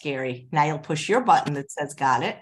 scary. Now you'll push your button that says got it.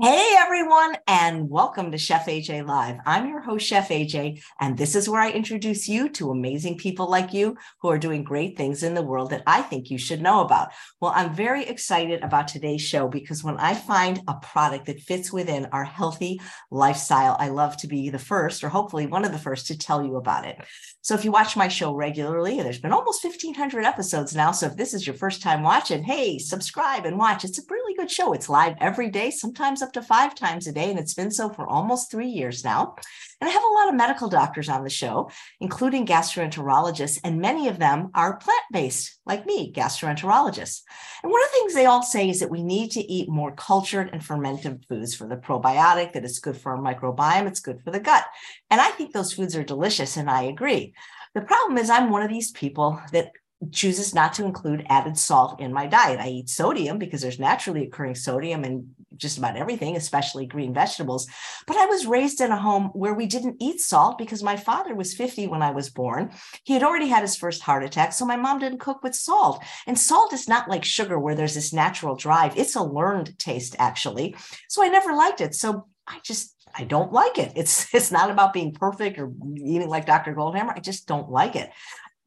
Hey everyone, and welcome to Chef AJ Live. I'm your host, Chef AJ, and this is where I introduce you to amazing people like you who are doing great things in the world that I think you should know about. Well, I'm very excited about today's show because when I find a product that fits within our healthy lifestyle, I love to be the first, or hopefully one of the first, to tell you about it. So if you watch my show regularly, there's been almost 1,500 episodes now. So if this is your first time watching, hey, subscribe and watch. It's a really good show. It's live every day, sometimes up to five times a day, and it's been so for almost three years now. And I have a lot of medical doctors on the show, including gastroenterologists, and many of them are plant based, like me, gastroenterologists. And one of the things they all say is that we need to eat more cultured and fermented foods for the probiotic, that it's good for our microbiome, it's good for the gut. And I think those foods are delicious, and I agree. The problem is, I'm one of these people that chooses not to include added salt in my diet. I eat sodium because there's naturally occurring sodium in just about everything, especially green vegetables. But I was raised in a home where we didn't eat salt because my father was 50 when I was born. He had already had his first heart attack. So my mom didn't cook with salt. And salt is not like sugar where there's this natural drive, it's a learned taste, actually. So I never liked it. So I just I don't like it. It's it's not about being perfect or eating like Dr. Goldhamer. I just don't like it.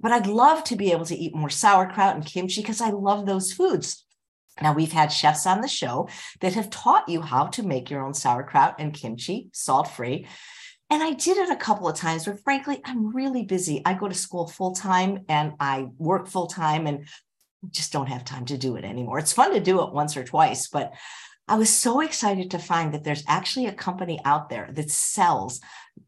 But I'd love to be able to eat more sauerkraut and kimchi because I love those foods. Now, we've had chefs on the show that have taught you how to make your own sauerkraut and kimchi salt free. And I did it a couple of times, but frankly, I'm really busy. I go to school full time and I work full time and just don't have time to do it anymore. It's fun to do it once or twice, but I was so excited to find that there's actually a company out there that sells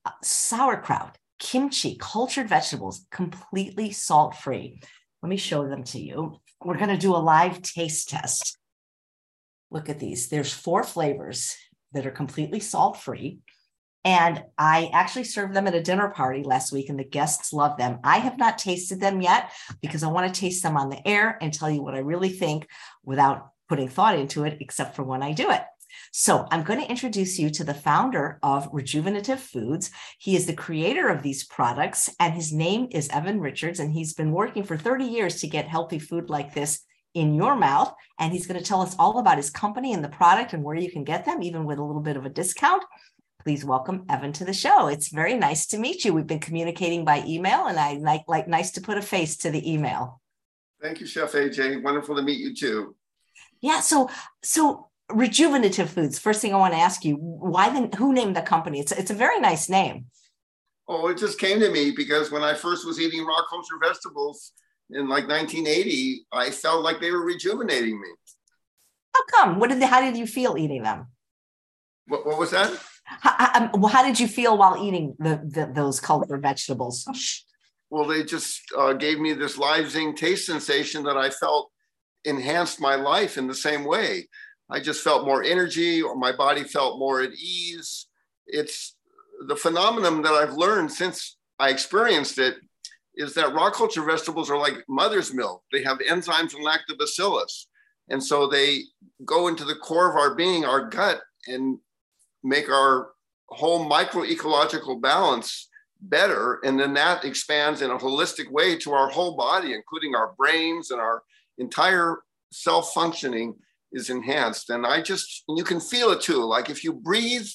uh, sauerkraut kimchi, cultured vegetables, completely salt free. Let me show them to you. We're going to do a live taste test. Look at these. There's four flavors that are completely salt free. And I actually served them at a dinner party last week, and the guests love them. I have not tasted them yet because I want to taste them on the air and tell you what I really think without putting thought into it, except for when I do it. So I'm going to introduce you to the founder of Rejuvenative Foods. He is the creator of these products, and his name is Evan Richards, and he's been working for 30 years to get healthy food like this in your mouth. And he's going to tell us all about his company and the product and where you can get them, even with a little bit of a discount. Please welcome Evan to the show. It's very nice to meet you. We've been communicating by email, and I like, like nice to put a face to the email. Thank you, Chef AJ. Wonderful to meet you too. Yeah. So, so rejuvenative foods. First thing i want to ask you why then who named the company? It's, it's a very nice name. Oh it just came to me because when i first was eating raw culture vegetables in like 1980 i felt like they were rejuvenating me. How come? What did they, how did you feel eating them? What, what was that? How, um, how did you feel while eating the, the those cultured vegetables? Well they just uh, gave me this live zing taste sensation that i felt enhanced my life in the same way I just felt more energy or my body felt more at ease. It's the phenomenon that I've learned since I experienced it is that raw culture vegetables are like mother's milk. They have enzymes and lactobacillus. And so they go into the core of our being, our gut, and make our whole microecological balance better. And then that expands in a holistic way to our whole body, including our brains and our entire self functioning is enhanced. And I just, and you can feel it too. Like if you breathe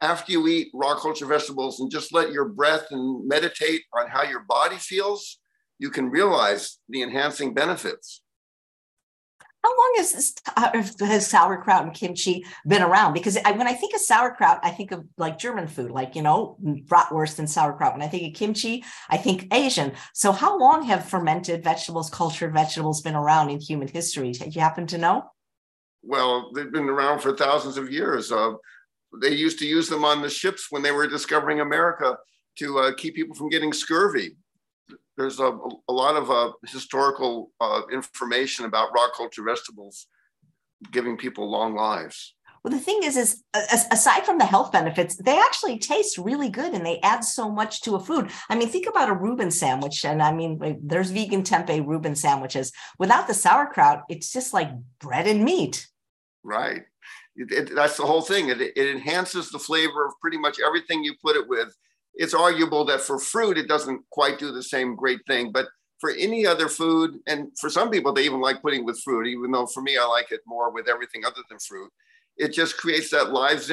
after you eat raw culture vegetables and just let your breath and meditate on how your body feels, you can realize the enhancing benefits. How long has this uh, has sauerkraut and kimchi been around? Because I, when I think of sauerkraut, I think of like German food, like you know bratwurst and sauerkraut. When I think of kimchi, I think Asian. So how long have fermented vegetables, cultured vegetables, been around in human history? Do you happen to know? Well, they've been around for thousands of years. Uh, they used to use them on the ships when they were discovering America to uh, keep people from getting scurvy. There's a, a lot of uh, historical uh, information about rock culture vegetables giving people long lives. Well, the thing is, is aside from the health benefits, they actually taste really good and they add so much to a food. I mean, think about a Reuben sandwich. And I mean, there's vegan tempeh Reuben sandwiches. Without the sauerkraut, it's just like bread and meat. Right. It, it, that's the whole thing. It, it enhances the flavor of pretty much everything you put it with. It's arguable that for fruit, it doesn't quite do the same great thing, but for any other food. And for some people, they even like putting with fruit, even though for me, I like it more with everything other than fruit. It just creates that live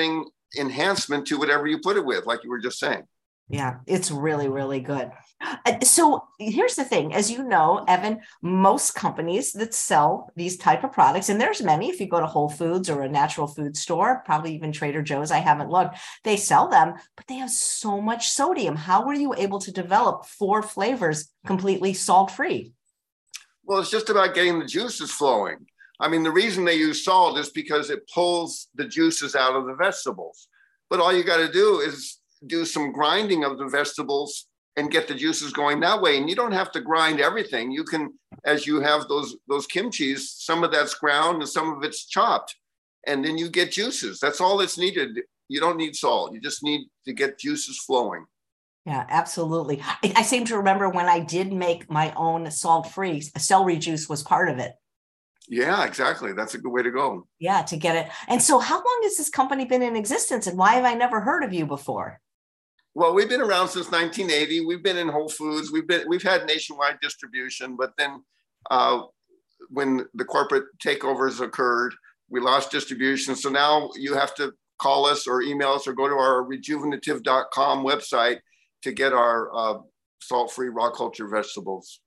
enhancement to whatever you put it with, like you were just saying. Yeah, it's really, really good. Uh, so here's the thing as you know evan most companies that sell these type of products and there's many if you go to whole foods or a natural food store probably even trader joe's i haven't looked they sell them but they have so much sodium. How were you able to develop four flavors completely salt free well it's just about getting the juices flowing. I mean the reason they use salt is because it pulls the juices out of the vegetables. But all you got to do is do some grinding of the vegetables and get the juices going that way. And you don't have to grind everything. You can, as you have those those kimchi's, some of that's ground and some of it's chopped, and then you get juices. That's all that's needed. You don't need salt. You just need to get juices flowing. Yeah, absolutely. I, I seem to remember when I did make my own salt-free celery juice was part of it. Yeah, exactly. That's a good way to go. Yeah, to get it. And so, how long has this company been in existence, and why have I never heard of you before? Well, we've been around since 1980. We've been in Whole Foods. We've been we've had nationwide distribution, but then uh, when the corporate takeovers occurred, we lost distribution. So now you have to call us or email us or go to our rejuvenative.com website to get our uh, salt-free raw culture vegetables.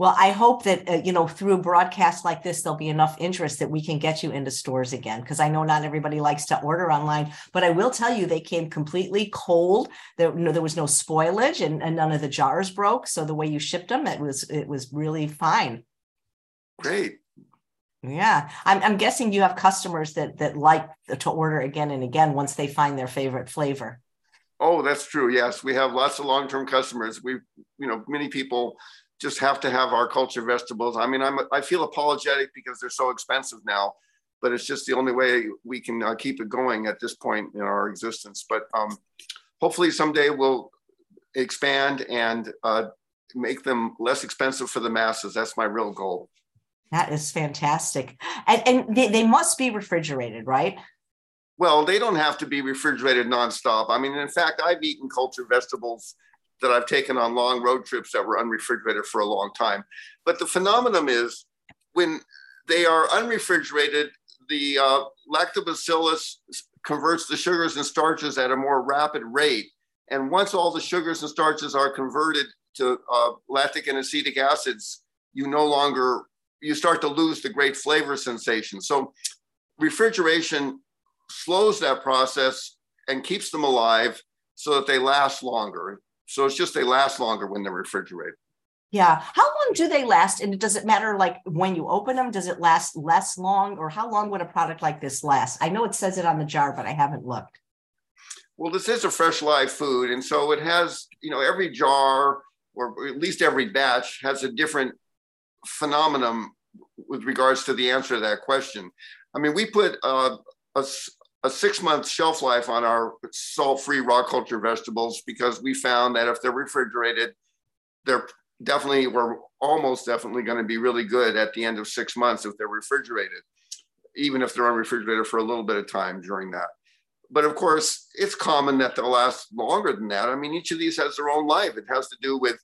Well, I hope that uh, you know through broadcasts like this, there'll be enough interest that we can get you into stores again. Because I know not everybody likes to order online, but I will tell you they came completely cold. There, no, there was no spoilage, and, and none of the jars broke. So the way you shipped them, it was it was really fine. Great. Yeah, I'm, I'm guessing you have customers that that like to order again and again once they find their favorite flavor. Oh, that's true. Yes, we have lots of long-term customers. We, you know, many people just have to have our culture vegetables. I mean, I'm I feel apologetic because they're so expensive now, but it's just the only way we can uh, keep it going at this point in our existence. But um, hopefully someday we'll expand and uh, make them less expensive for the masses. That's my real goal. That is fantastic, and and they, they must be refrigerated, right? Well, they don't have to be refrigerated nonstop. I mean, in fact, I've eaten culture vegetables that I've taken on long road trips that were unrefrigerated for a long time. But the phenomenon is when they are unrefrigerated, the uh, lactobacillus converts the sugars and starches at a more rapid rate. And once all the sugars and starches are converted to uh, lactic and acetic acids, you no longer you start to lose the great flavor sensation. So refrigeration slows that process and keeps them alive so that they last longer. So it's just they last longer when they're refrigerated. Yeah. How long do they last? And does it matter like when you open them? Does it last less long or how long would a product like this last? I know it says it on the jar, but I haven't looked. Well, this is a fresh live food. And so it has, you know, every jar or at least every batch has a different phenomenon with regards to the answer to that question. I mean, we put uh, a, a six month shelf life on our salt free raw culture vegetables because we found that if they're refrigerated, they're definitely, we're almost definitely going to be really good at the end of six months if they're refrigerated, even if they're unrefrigerated for a little bit of time during that. But of course, it's common that they'll last longer than that. I mean, each of these has their own life. It has to do with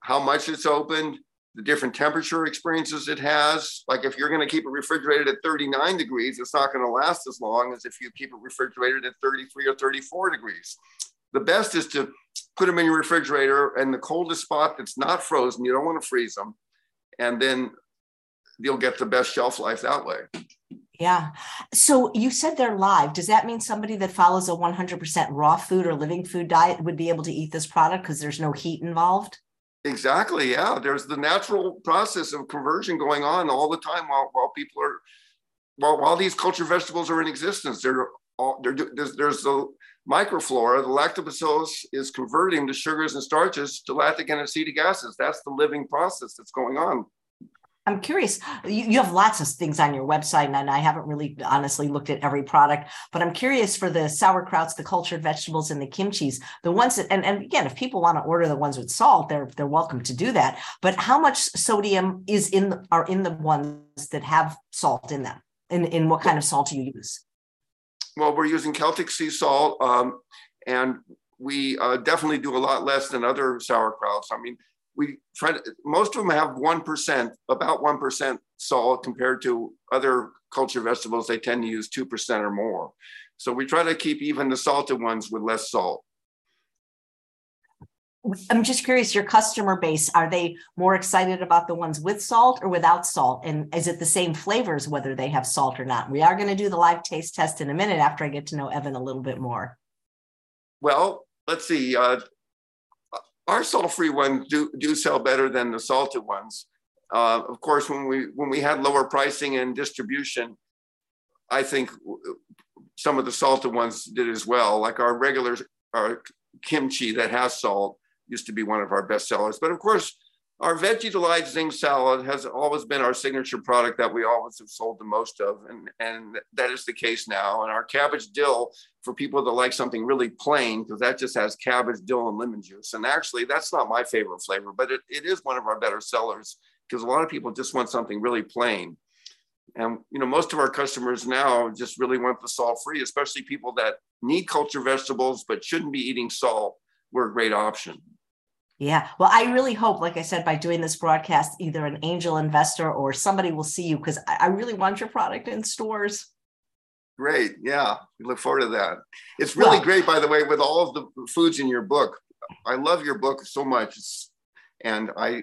how much it's opened, the different temperature experiences it has. Like if you're going to keep it refrigerated at 39 degrees, it's not going to last as long as if you keep it refrigerated at 33 or 34 degrees. The best is to put them in your refrigerator and the coldest spot that's not frozen. You don't want to freeze them. And then you'll get the best shelf life that way. Yeah. So you said they're live. Does that mean somebody that follows a 100% raw food or living food diet would be able to eat this product because there's no heat involved? Exactly. Yeah. There's the natural process of conversion going on all the time while, while people are, while, while these culture vegetables are in existence. They're all, they're, there's, there's the microflora, the lactobacillus is converting the sugars and starches to lactic and acetic acids. That's the living process that's going on I'm curious. You, you, have lots of things on your website, and I haven't really honestly looked at every product, but I'm curious for the sauerkrauts, the cultured vegetables, and the kimchis. The ones that, and, and again, if people want to order the ones with salt, they're they're welcome to do that. But how much sodium is in are in the ones that have salt in them? In in what kind of salt do you use? Well, we're using Celtic sea salt, um, and we uh, definitely do a lot less than other sauerkrauts. I mean, we try to, most of them have 1%, about 1% salt compared to other culture vegetables. They tend to use 2% or more. So we try to keep even the salted ones with less salt. I'm just curious, your customer base, are they more excited about the ones with salt or without salt? And is it the same flavors, whether they have salt or not? We are going to do the live taste test in a minute after I get to know Evan a little bit more. Well, let's see. Uh, our salt-free ones do, do sell better than the salted ones. Uh, of course, when we when we had lower pricing and distribution, I think some of the salted ones did as well. Like our regular our kimchi that has salt used to be one of our best sellers. But of course, our Vegi-Delite Zing salad has always been our signature product that we always have sold the most of, and, and that is the case now. And our cabbage dill for people that like something really plain, because that just has cabbage, dill, and lemon juice. And actually, that's not my favorite flavor, but it, it is one of our better sellers because a lot of people just want something really plain. And you know, most of our customers now just really want the salt free, especially people that need culture vegetables but shouldn't be eating salt. We're a great option. Yeah. Well, I really hope, like I said, by doing this broadcast, either an angel investor or somebody will see you because I really want your product in stores. Great. Yeah. We look forward to that. It's really well, great, by the way, with all of the foods in your book. I love your book so much. and I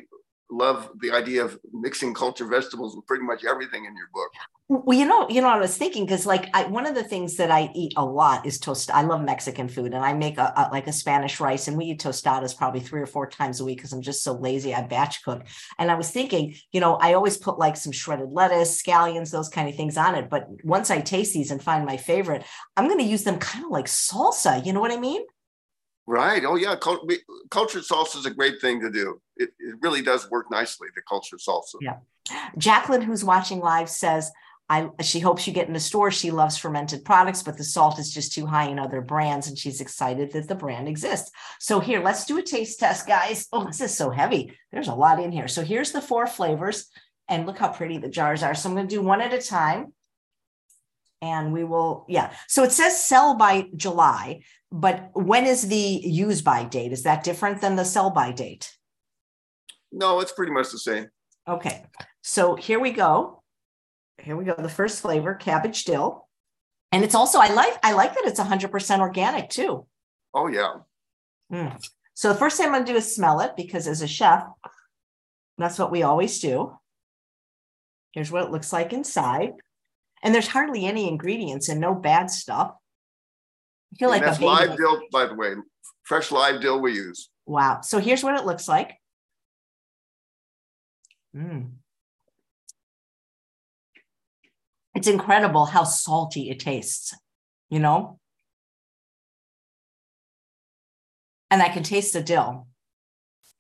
love the idea of mixing culture vegetables with pretty much everything in your book. Well, you know, you know, I was thinking because like I, one of the things that I eat a lot is toast. I love Mexican food, and I make a, a, like a Spanish rice, and we eat tostadas probably three or four times a week because I'm just so lazy. I batch cook, and I was thinking, you know, I always put like some shredded lettuce, scallions, those kind of things on it. But once I taste these and find my favorite, I'm going to use them kind of like salsa. You know what I mean? Right. Oh, yeah. Cultured salsa is a great thing to do. It, it really does work nicely, the cultured salsa. Yeah. Jacqueline, who's watching live, says, I, she hopes you get in the store. She loves fermented products, but the salt is just too high in other brands, and she's excited that the brand exists. So here, let's do a taste test, guys. Oh, this is so heavy. There's a lot in here. So here's the four flavors, and look how pretty the jars are. So I'm going to do one at a time, and we will. Yeah. So it says sell by July, but when is the use by date? Is that different than the sell by date? No, it's pretty much the same. Okay. So here we go here we go. The first flavor, cabbage dill. And it's also, I like, I like that it's 100% organic too. Oh yeah. Mm. So the first thing I'm going to do is smell it because as a chef, that's what we always do. Here's what it looks like inside. And there's hardly any ingredients and no bad stuff. I feel and like that's live dill, by the way, fresh live dill we use. Wow. So here's what it looks like. Mm. it's incredible how salty it tastes, you know? And I can taste the dill.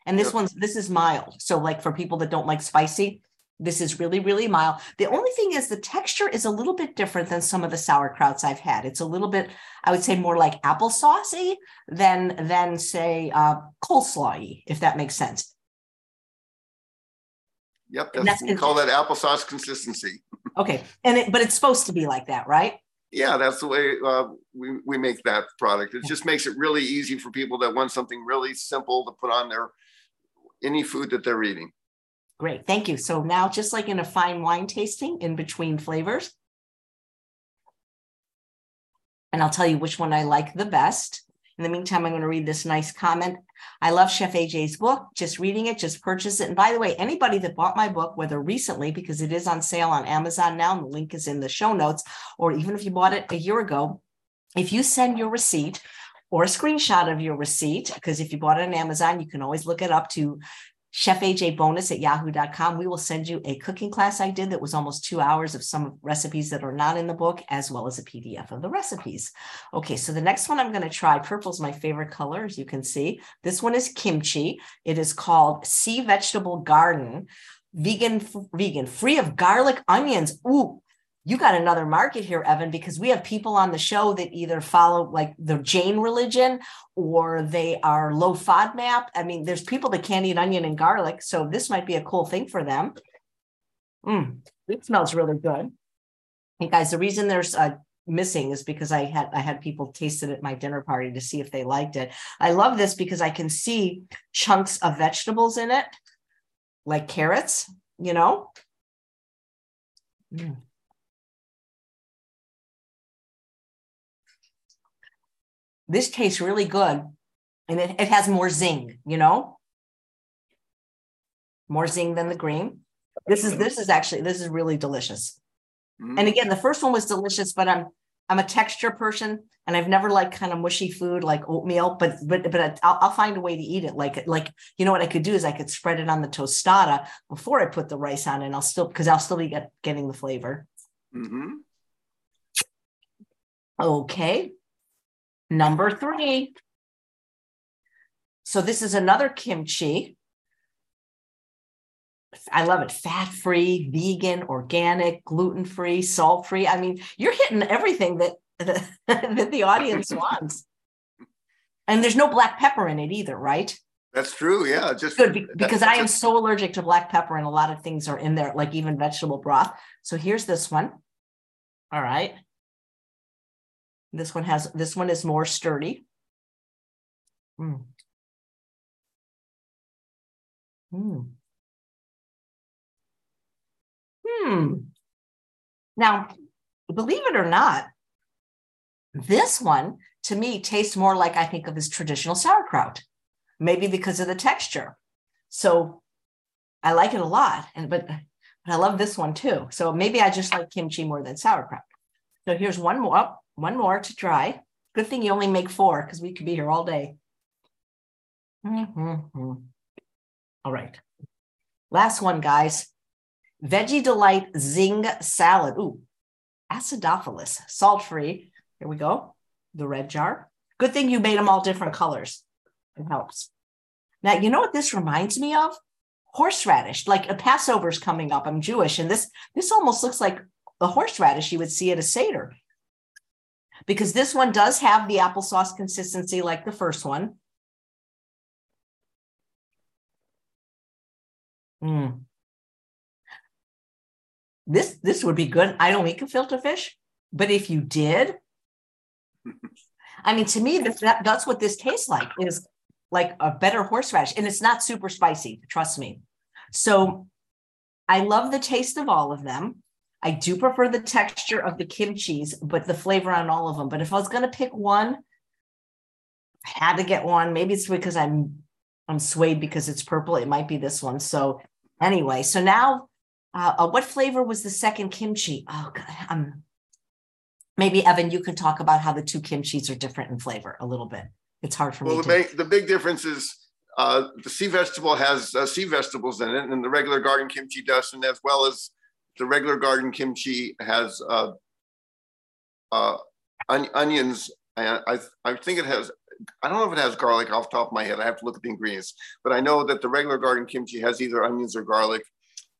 And this yep. one's this is mild. So like for people that don't like spicy, this is really really mild. The only thing is the texture is a little bit different than some of the sauerkrauts I've had. It's a little bit I would say more like applesaucey than than say uh coleslawy if that makes sense. Yep, that's, that's we call that applesauce consistency. Okay, and it, but it's supposed to be like that, right? Yeah, that's the way uh, we we make that product. It just makes it really easy for people that want something really simple to put on their any food that they're eating. Great, thank you. So now, just like in a fine wine tasting, in between flavors, and I'll tell you which one I like the best. In the meantime, I'm going to read this nice comment. I love Chef AJ's book. Just reading it, just purchase it. And by the way, anybody that bought my book, whether recently, because it is on sale on Amazon now, and the link is in the show notes, or even if you bought it a year ago, if you send your receipt or a screenshot of your receipt, because if you bought it on Amazon, you can always look it up to Chef AJ bonus at yahoo.com. We will send you a cooking class I did that was almost two hours of some recipes that are not in the book, as well as a PDF of the recipes. Okay, so the next one I'm going to try, purple is my favorite color, as you can see. This one is kimchi. It is called Sea Vegetable Garden, vegan, vegan, free of garlic, onions. Ooh, you got another market here, Evan, because we have people on the show that either follow like the Jain religion or they are low FODMAP. I mean, there's people that can't eat onion and garlic. So this might be a cool thing for them. Mm, it smells really good. Hey guys, the reason there's a missing is because I had I had people taste it at my dinner party to see if they liked it. I love this because I can see chunks of vegetables in it, like carrots, you know. Mm. This tastes really good. And it, it has more zing, you know? More zing than the green. This is this is actually this is really delicious. Mm-hmm. And again, the first one was delicious, but I'm I'm a texture person and I've never liked kind of mushy food like oatmeal, but but but I'll, I'll, find a way to eat it. Like like you know what I could do is I could spread it on the tostada before I put the rice on, and I'll still because I'll still be get, getting the flavor. Mm-hmm. Okay, number three. So this is another kimchi. I love it. Fat free, vegan, organic, gluten free, salt free. I mean, you're hitting everything that, that the audience wants. And there's no black pepper in it either, right? That's true. Yeah. Just good because I am so allergic to black pepper and a lot of things are in there, like even vegetable broth. So here's this one. All right. This one has this one is more sturdy. Mm. Mm. Hmm. Now, believe it or not, this one to me tastes more like I think of as traditional sauerkraut, maybe because of the texture. So I like it a lot, and but, but I love this one too. So maybe I just like kimchi more than sauerkraut. So here's one more, one more to try. Good thing you only make four because we could be here all day. Mm-hmm. All right. Last one, guys. Vegi-Delite Zing Salad. Ooh, acidophilus, salt free. Here we go. The red jar. Good thing you made them all different colors. It helps. Now, you know what this reminds me of? Horseradish. Like a Passover's coming up. I'm Jewish, and this this almost looks like a horseradish you would see at a Seder. Because this one does have the applesauce consistency like the first one. Mm. This this would be good. I don't eat gefilte fish, but if you did, I mean, to me, that, that's what this tastes like is like a better horseradish, and it's not super spicy. Trust me. So, I love the taste of all of them. I do prefer the texture of the kimchi's, but the flavor on all of them. But if I was going to pick one, I had to get one. Maybe it's because I'm I'm swayed because it's purple. It might be this one. So anyway, so now, uh, uh, what flavor was the second kimchi? Oh God, um, maybe Evan, you could talk about how the two kimchis are different in flavor a little bit. It's hard for well, me. Well, the, the big difference is uh, the sea vegetable has uh, sea vegetables in it, and the regular garden kimchi doesn't, as well as the regular garden kimchi has uh, uh, on- onions. I, I, I think it has I don't know if it has garlic off the top of my head. I have to look at the ingredients, but I know that the regular garden kimchi has either onions or garlic,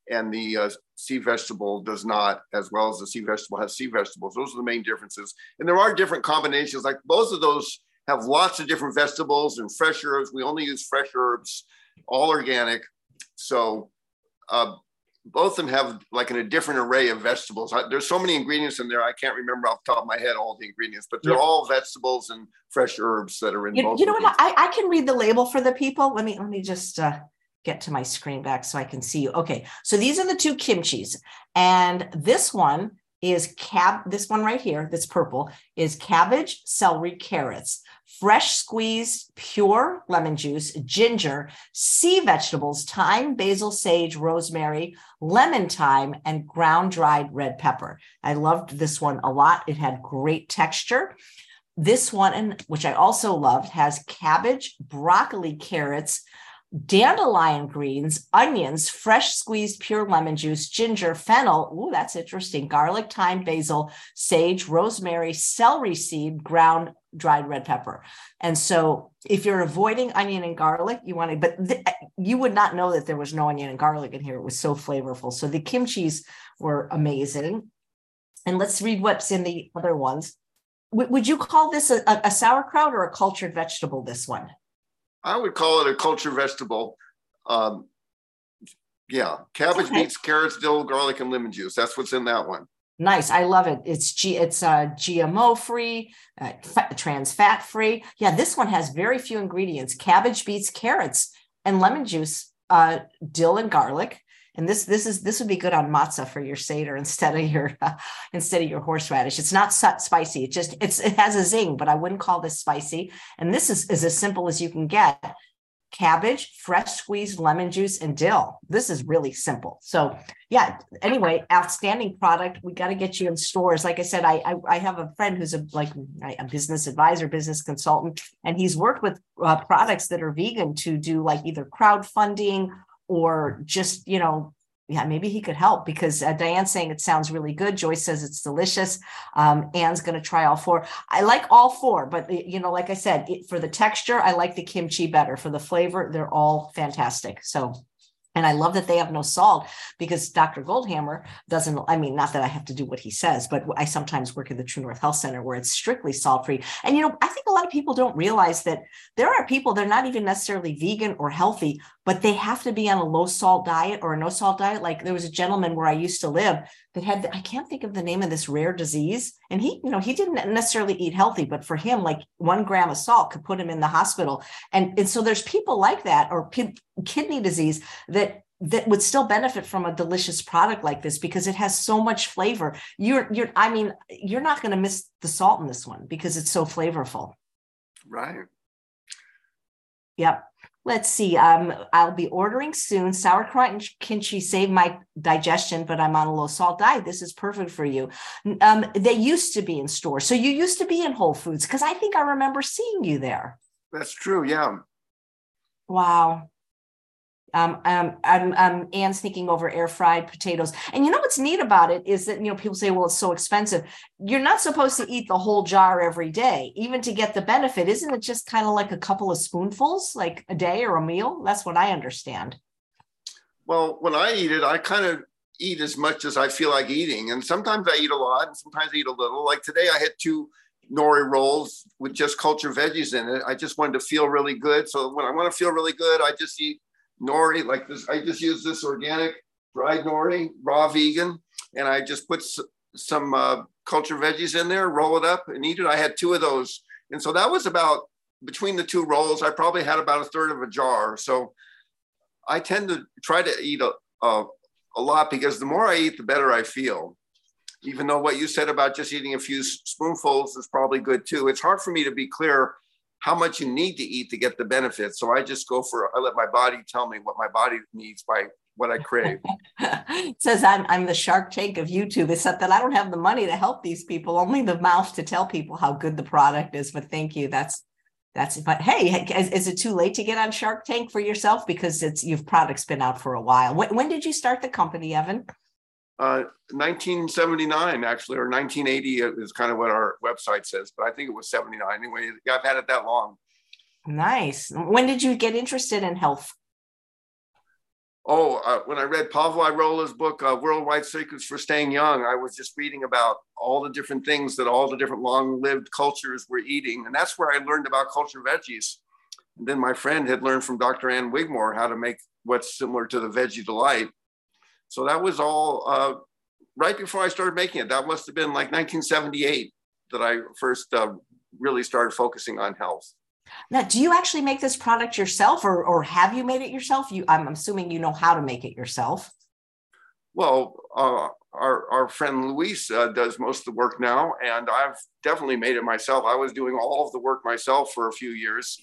and the uh, sea vegetable does not, as well as the sea vegetable has sea vegetables. Those are the main differences. And there are different combinations. Like both of those have lots of different vegetables and fresh herbs. We only use fresh herbs, all organic. So uh, both of them have like in a different array of vegetables. I, there's so many ingredients in there. I can't remember off the top of my head all the ingredients, but they're all vegetables and fresh herbs that are in you, both. You know what? I, I can read the label for the people. Let me let me just uh, get to my screen back so I can see you. Okay, so these are the two kimchis, and this one is cab. This one right here, that's purple, is cabbage, celery, carrots fresh squeezed pure lemon juice, ginger, sea vegetables, thyme, basil, sage, rosemary, lemon thyme, and ground dried red pepper. I loved this one a lot. It had great texture. This one, which I also loved, has cabbage, broccoli, carrots, dandelion greens, onions, fresh squeezed pure lemon juice, ginger, fennel. Ooh, that's interesting. Garlic, thyme, basil, sage, rosemary, celery seed, ground dried red pepper. And so if you're avoiding onion and garlic, you want to, but th- you would not know that there was no onion and garlic in here. It was so flavorful. So the kimchis were amazing. And let's read what's in the other ones. W- would you call this a, a sauerkraut or a cultured vegetable, this one? I would call it a culture vegetable. Um, yeah, cabbage, okay. beets, carrots, dill, garlic, and lemon juice. That's what's in that one. Nice. I love it. It's G it's uh GMO free, uh, trans fat free. Yeah, this one has very few ingredients: cabbage, beets, carrots, and lemon juice, uh, dill and garlic. And this this is this would be good on matzah for your seder instead of your uh, instead of your horseradish. It's not spicy. It just it's it has a zing, but I wouldn't call this spicy. And this is, is as simple as you can get cabbage, fresh squeezed lemon juice, and dill. This is really simple. So, yeah, anyway, outstanding product. We got to get you in stores. Like I said, I, I, I have a friend who's a like a business advisor, business consultant, and he's worked with uh, products that are vegan to do like either crowdfunding or just you know yeah, maybe he could help because uh, Diane's saying it sounds really good. Joyce says it's delicious. Um, Anne's going to try all four. I like all four, but you know, like I said, it, for the texture, I like the kimchi better. For the flavor, they're all fantastic. So and I love that they have no salt because Dr. Goldhamer doesn't, I mean, not that I have to do what he says, but I sometimes work at the True North Health Center where it's strictly salt free. And, you know, I think a lot of people don't realize that there are people, they're not even necessarily vegan or healthy, but they have to be on a low salt diet or a no salt diet. Like there was a gentleman where I used to live that had, I can't think of the name of this rare disease. And he, you know, he didn't necessarily eat healthy, but for him, like one gram of salt could put him in the hospital. And, and so there's people like that or p- kidney disease that that would still benefit from a delicious product like this because it has so much flavor. You're you're I mean, you're not going to miss the salt in this one because it's so flavorful. Right. Yep. Let's see. Um, I'll be ordering soon. Sauerkraut and kimchi save my digestion, but I'm on a low salt diet. This is perfect for you. Um, they used to be in stores. So you used to be in Whole Foods because I think I remember seeing you there. That's true. Yeah. Wow. Um, um, I'm, um, Anne's thinking over air fried potatoes. And you know what's neat about it is that, you know, people say, well, it's so expensive. You're not supposed to eat the whole jar every day, even to get the benefit. Isn't it just kind of like a couple of spoonfuls, like a day or a meal? That's what I understand. Well, when I eat it, I kind of eat as much as I feel like eating. And sometimes I eat a lot and sometimes I eat a little. Like today, I had two nori rolls with just culture veggies in it. I just wanted to feel really good. So when I want to feel really good, I just eat nori like this. I just use this organic dried nori, raw vegan, and I just put some uh, culture veggies in there, roll it up, and eat it. I had two of those, and so that was about between the two rolls. I probably had about a third of a jar. So I tend to try to eat a, a, a lot because the more I eat, the better I feel. Even though what you said about just eating a few spoonfuls is probably good too. It's hard for me to be clear how much you need to eat to get the benefits. So I just go for, I let my body tell me what my body needs by what I crave. it says I'm, I'm the shark tank of YouTube, except that I don't have the money to help these people, only the mouth to tell people how good the product is. But thank you. That's, that's, but hey, is, is it too late to get on Shark Tank for yourself? Because it's, you've products been out for a while. When, when did you start the company, Evan? 1979 uh, actually, or 1980 is kind of what our website says, but I think it was 79 anyway. I've had it that long. Nice. When did you get interested in health? Oh, uh, when I read Paavo Airola's book, uh, Worldwide Secrets for Staying Young, I was just reading about all the different things that all the different long-lived cultures were eating, and that's where I learned about culture veggies. And then my friend had learned from Dr. Ann Wigmore how to make what's similar to the Vegi-Delite, so that was all uh, right before I started making it. That must have been like 1978 that I first uh, really started focusing on health. Now, do you actually make this product yourself, or or have you made it yourself? You, I'm assuming you know how to make it yourself. Well, uh, our our friend Luis uh, does most of the work now, and I've definitely made it myself. I was doing all of the work myself for a few years,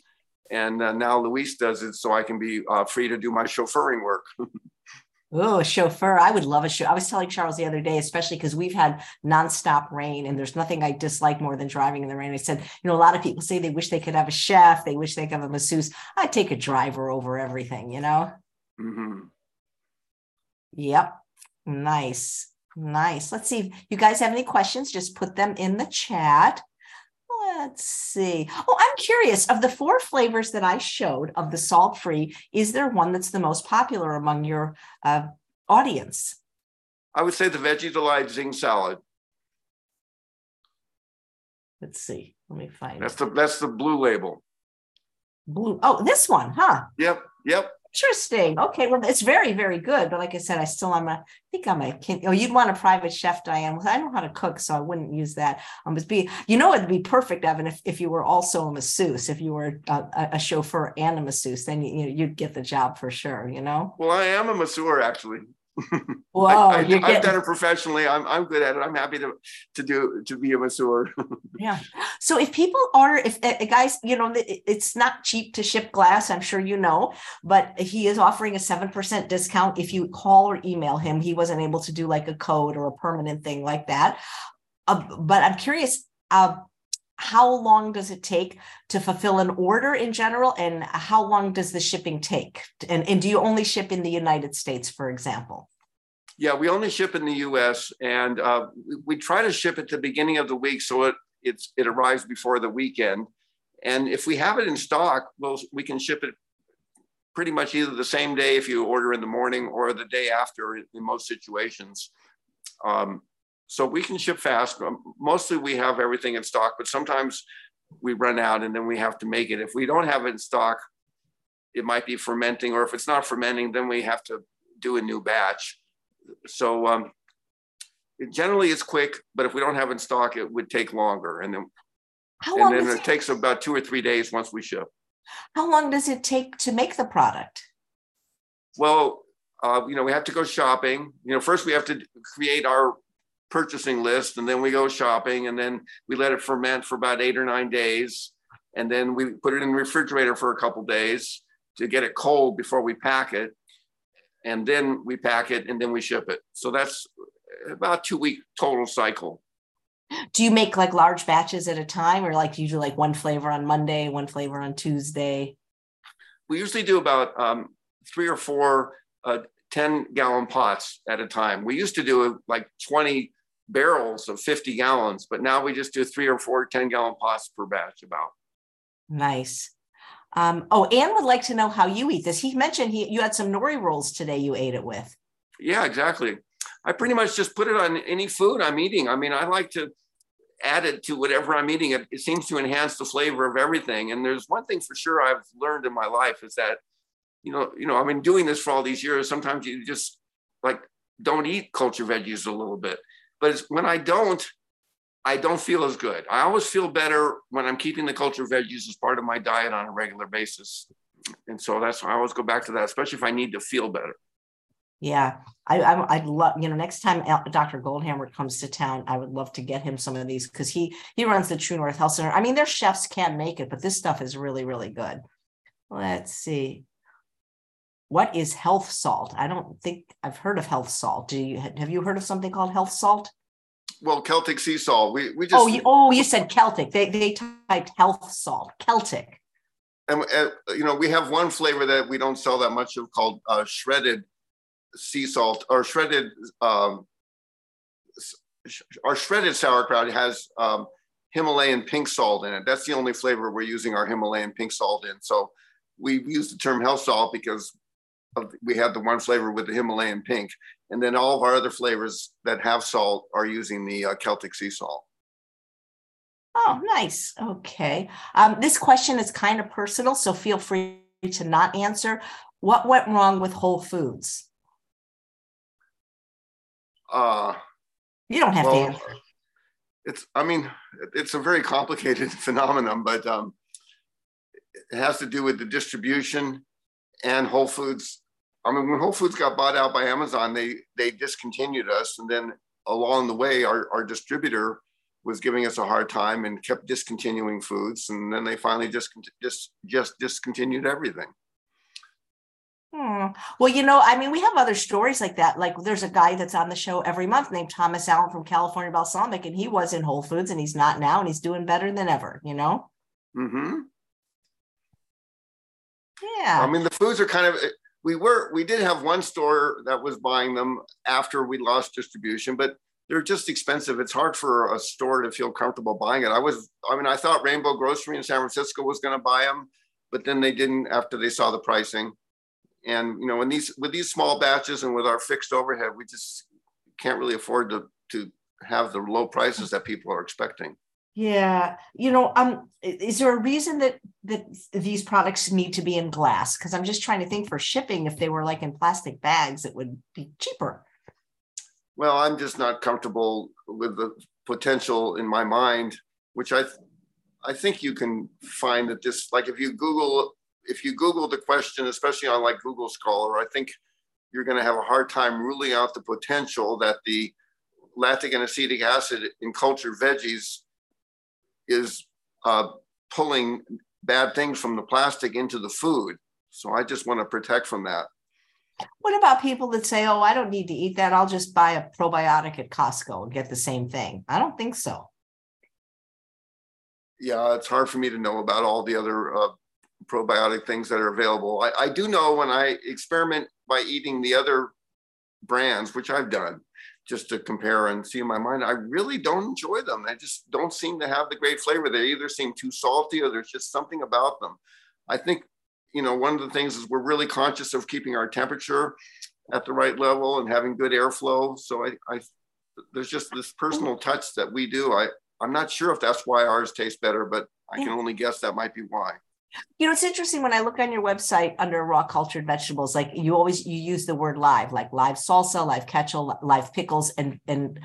and uh, now Luis does it, so I can be uh, free to do my chauffeuring work. Oh, a chauffeur. I would love a show. I was telling Charles the other day, especially because we've had nonstop rain and there's nothing I dislike more than driving in the rain. I said, you know, a lot of people say they wish they could have a chef, they wish they could have a masseuse. I'd take a driver over everything, you know? Mm-hmm. Yep. Nice. Nice. Let's see if you guys have any questions. Just put them in the chat. Let's see. Oh, I'm curious of the four flavors that I showed of the salt free, is there one that's the most popular among your uh, audience? I would say the Vegi-Delite Zing Salad. Let's see. Let me find that's the that's the blue label. Blue. Oh, this one, huh? Yep. Yep. Interesting. Okay. Well, it's very, very good. But like I said, I still am a, I think I'm a kid. Oh, you'd want a private chef, Diane. I know how to cook, so I wouldn't use that. Um, but be, you know, it'd be perfect, Evan, if, if you were also a masseuse, if you were a, a chauffeur and a masseuse, then you, you'd get the job for sure, you know? Well, I am a masseur actually. Whoa, I, have getting... done it professionally. I'm, I'm good at it. I'm happy to to do to be a masseur. yeah. So if people order, if uh, guys, you know, it's not cheap to ship glass. I'm sure you know, but he is offering a seven percent discount if you call or email him. He wasn't able to do like a code or a permanent thing like that. Uh, but I'm curious. Uh, how long does it take to fulfill an order in general and how long does the shipping take? And, and do you only ship in the united states for example? Yeah we only ship in the us and uh, we try to ship at the beginning of the week so it it arrives before the weekend. And if we have it in stock we'll, we can ship it pretty much either the same day if you order in the morning or the day after in, in most situations. Um, so we can ship fast. Mostly we have everything in stock, but sometimes we run out and then we have to make it. If we don't have it in stock, it might be fermenting, or if it's not fermenting, then we have to do a new batch. So um, it generally it's quick, but if we don't have it in stock, it would take longer. And then, How and then it, it takes about two or three days once we ship. How long does it take to make the product? Well, uh, you know, we have to go shopping. You know, first we have to create our purchasing list and then we go shopping and then we let it ferment for about eight or nine days and then we put it in the refrigerator for a couple days to get it cold before we pack it and then we pack it and then we ship it. So that's about two week total cycle. Do you make like large batches at a time or like you do like one flavor on monday one flavor on tuesday? We usually do about um, three or four uh, 10 gallon pots at a time. We used to do like 20 barrels of 50 gallons, but now we just do three or four 10 gallon pots per batch about. Nice. Um, oh, Anne would like to know how you eat this. He mentioned he you had some nori rolls today you ate it with. Yeah, exactly. I pretty much just put it on any food I'm eating. I mean, I like to add it to whatever I'm eating. It, it seems to enhance the flavor of everything. And there's one thing for sure I've learned in my life is that, you know, you know, I've been doing this for all these years. Sometimes you just like don't eat culture veggies a little bit. But when I don't, I don't feel as good. I always feel better when I'm keeping the culture of veggies as part of my diet on a regular basis. And so that's why I always go back to that, especially if I need to feel better. Yeah, I, I I'd love you know next time Dr. Goldhamer comes to town, I would love to get him some of these because he he runs the True North Health Center. I mean, their chefs can't make it, but this stuff is really really good. Let's see what is health salt? I don't think I've heard of health salt. Do you have you heard of something called health salt? Well, Celtic sea salt. We we just oh you, oh you said Celtic. They they typed health salt Celtic. And, and you know we have one flavor that we don't sell that much of called uh, shredded sea salt or shredded. Um, our shredded sauerkraut has um, Himalayan pink salt in it. That's the only flavor we're using our Himalayan pink salt in. So we use the term health salt because we have the one flavor with the Himalayan pink, and then all of our other flavors that have salt are using the uh, Celtic sea salt. Oh, nice. Okay. Um, this question is kind of personal, so feel free to not answer. What went wrong with Whole Foods? Uh, you don't have well, to answer. It's, I mean, it's a very complicated phenomenon, but um, it has to do with the distribution and Whole Foods I mean, when Whole Foods got bought out by Amazon, they they discontinued us, and then along the way, our, our distributor was giving us a hard time and kept discontinuing foods, and then they finally just just just discontinued everything. Hmm. Well, you know, I mean, we have other stories like that. Like, there's a guy that's on the show every month named Thomas Allen from California Balsamic, and he was in Whole Foods, and he's not now, and he's doing better than ever. You know. Hmm. Yeah. I mean, the foods are kind of we were we did have one store that was buying them after we lost distribution, but they're just expensive. It's hard for a store to feel comfortable buying it. I was, I mean, I thought Rainbow Grocery in San Francisco was going to buy them, but then they didn't after they saw the pricing. And you know, in these with these small batches and with our fixed overhead, we just can't really afford to to have the low prices that people are expecting. Yeah, you know, um, is there a reason that that these products need to be in glass? Because I'm just trying to think for shipping, if they were like in plastic bags, it would be cheaper. Well, I'm just not comfortable with the potential in my mind, which I, I think you can find that this, like if you Google, if you Google the question, especially on like Google Scholar, I think you're going to have a hard time ruling out the potential that the lactic and acetic acid in cultured veggies is uh, pulling bad things from the plastic into the food. So I just want to protect from that. What about people that say, oh, I don't need to eat that. I'll just buy a probiotic at Costco and get the same thing? I don't think so. Yeah, it's hard for me to know about all the other uh, probiotic things that are available. I, I do know when I experiment by eating the other brands, which I've done, just to compare and see in my mind, I really don't enjoy them. They just don't seem to have the great flavor. They either seem too salty or there's just something about them. I think, you know, one of the things is we're really conscious of keeping our temperature at the right level and having good airflow. So I, I there's just this personal touch that we do. I, I'm not sure if that's why ours tastes better, but I can only guess that might be why. You know, it's interesting when I look on your website under raw cultured vegetables, like you always you use the word live, like live salsa, live ketchup, live pickles, and and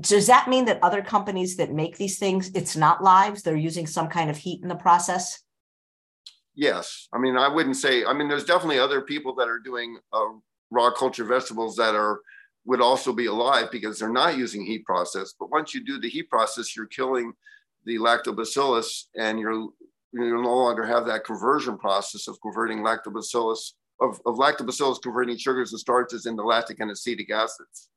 does that mean that other companies that make these things, it's not lives? They're using some kind of heat in the process. Yes, I mean I wouldn't say. I mean, there's definitely other people that are doing uh, raw cultured vegetables that are would also be alive because they're not using heat process. But once you do the heat process, you're killing the lactobacillus and you're you no longer have that conversion process of converting lactobacillus of, of lactobacillus converting sugars and starches into lactic and acetic acids.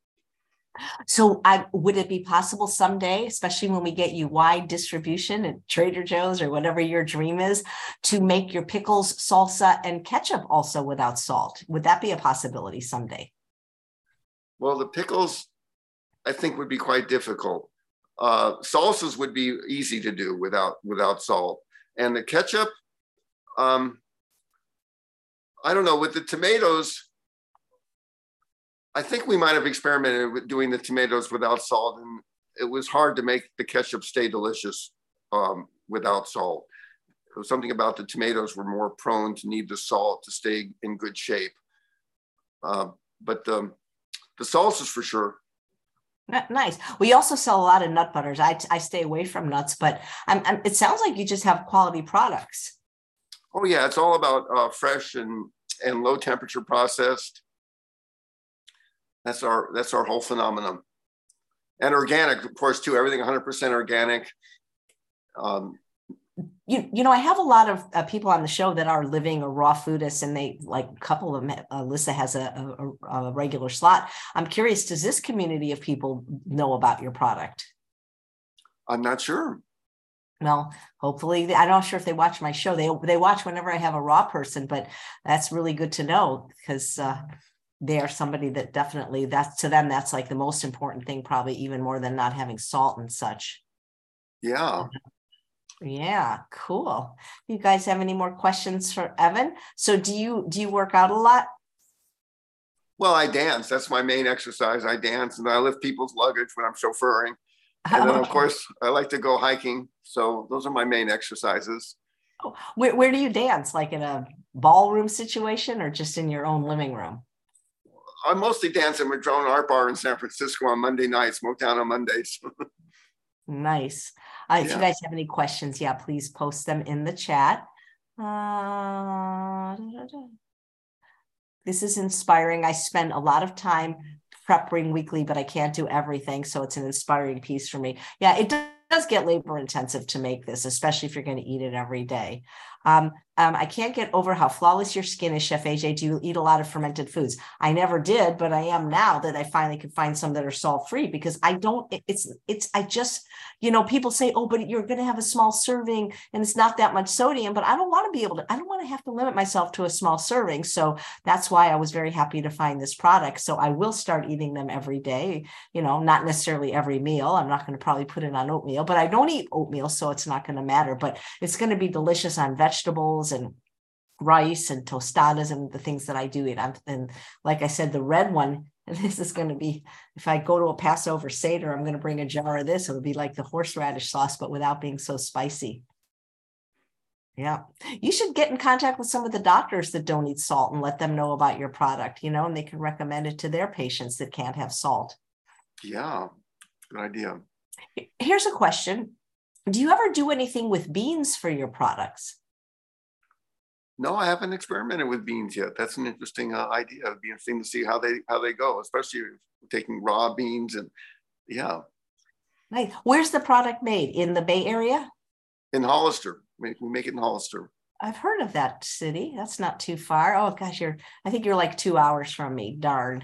So, I, would it be possible someday, especially when we get you wide distribution at Trader Joe's or whatever your dream is, to make your pickles, salsa, and ketchup also without salt? Would that be a possibility someday? Well, the pickles, I think, would be quite difficult. Uh, salsas would be easy to do without without salt. And the ketchup, um, I don't know, with the tomatoes, I think we might have experimented with doing the tomatoes without salt, and it was hard to make the ketchup stay delicious um, without salt. It was something about the tomatoes were more prone to need the salt to stay in good shape. Uh, but um, the salsas for sure Nice. We also sell a lot of nut butters. I, I stay away from nuts, but I'm, I'm, it sounds like you just have quality products. Oh yeah, it's all about uh, fresh and and low temperature processed. That's our that's our whole phenomenon, and organic, of course, too. Everything 100% organic. Um, you, you know, I have a lot of uh, people on the show that are living or raw foodists, and they like a couple of them. Uh, Alyssa has a, a, a regular slot. I'm curious, does this community of people know about your product? I'm not sure. Well, hopefully, I'm not sure if they watch my show. They they watch whenever I have a raw person, but that's really good to know because uh, they are somebody that definitely that's to them that's like the most important thing, probably even more than not having salt and such. Yeah. Yeah, cool. You guys have any more questions for Evan? So do you do you work out a lot? Well, I dance. That's my main exercise. I dance and I lift people's luggage when I'm chauffeuring. And then, of course, I like to go hiking. So those are my main exercises. Oh, where, where do you dance? Like in a ballroom situation or just in your own living room? I mostly dance in Madrone Art Bar in San Francisco on Monday nights, Motown on Mondays. nice. Uh, if yeah. you guys have any questions, yeah, please post them in the chat. Uh, this is inspiring. I spend a lot of time prepping weekly, but I can't do everything. So it's an inspiring piece for me. Yeah, it does get labor intensive to make this, especially if you're going to eat it every day. Um, um, I can't get over how flawless your skin is, Chef AJ. Do you eat a lot of fermented foods? I never did, but I am now that I finally could find some that are salt free because I don't, it's, it's, I just, you know, people say, oh, but you're going to have a small serving and it's not that much sodium, but I don't want to be able to, I don't want to have to limit myself to a small serving. So that's why I was very happy to find this product. So I will start eating them every day, you know, not necessarily every meal. I'm not going to probably put it on oatmeal, but I don't eat oatmeal, so it's not going to matter, but it's going to be delicious on vegetables and rice and tostadas and the things that I do eat. I'm, and like I said, the red one this is going to be if I go to a Passover Seder, I'm going to bring a jar of this. It would be like the horseradish sauce, but without being so spicy. Yeah. You should get in contact with some of the doctors that don't eat salt and let them know about your product, you know, and they can recommend it to their patients that can't have salt. Yeah. Good idea. Here's a question Do you ever do anything with beans for your products? No, I haven't experimented with beans yet. That's an interesting uh, idea. It'd be interesting to see how they how they go, especially taking raw beans and yeah. Nice. Where's the product made? In the Bay Area? In Hollister. We make it in Hollister. I've heard of that city. That's not too far. Oh gosh, you're I think you're like two hours from me. Darn.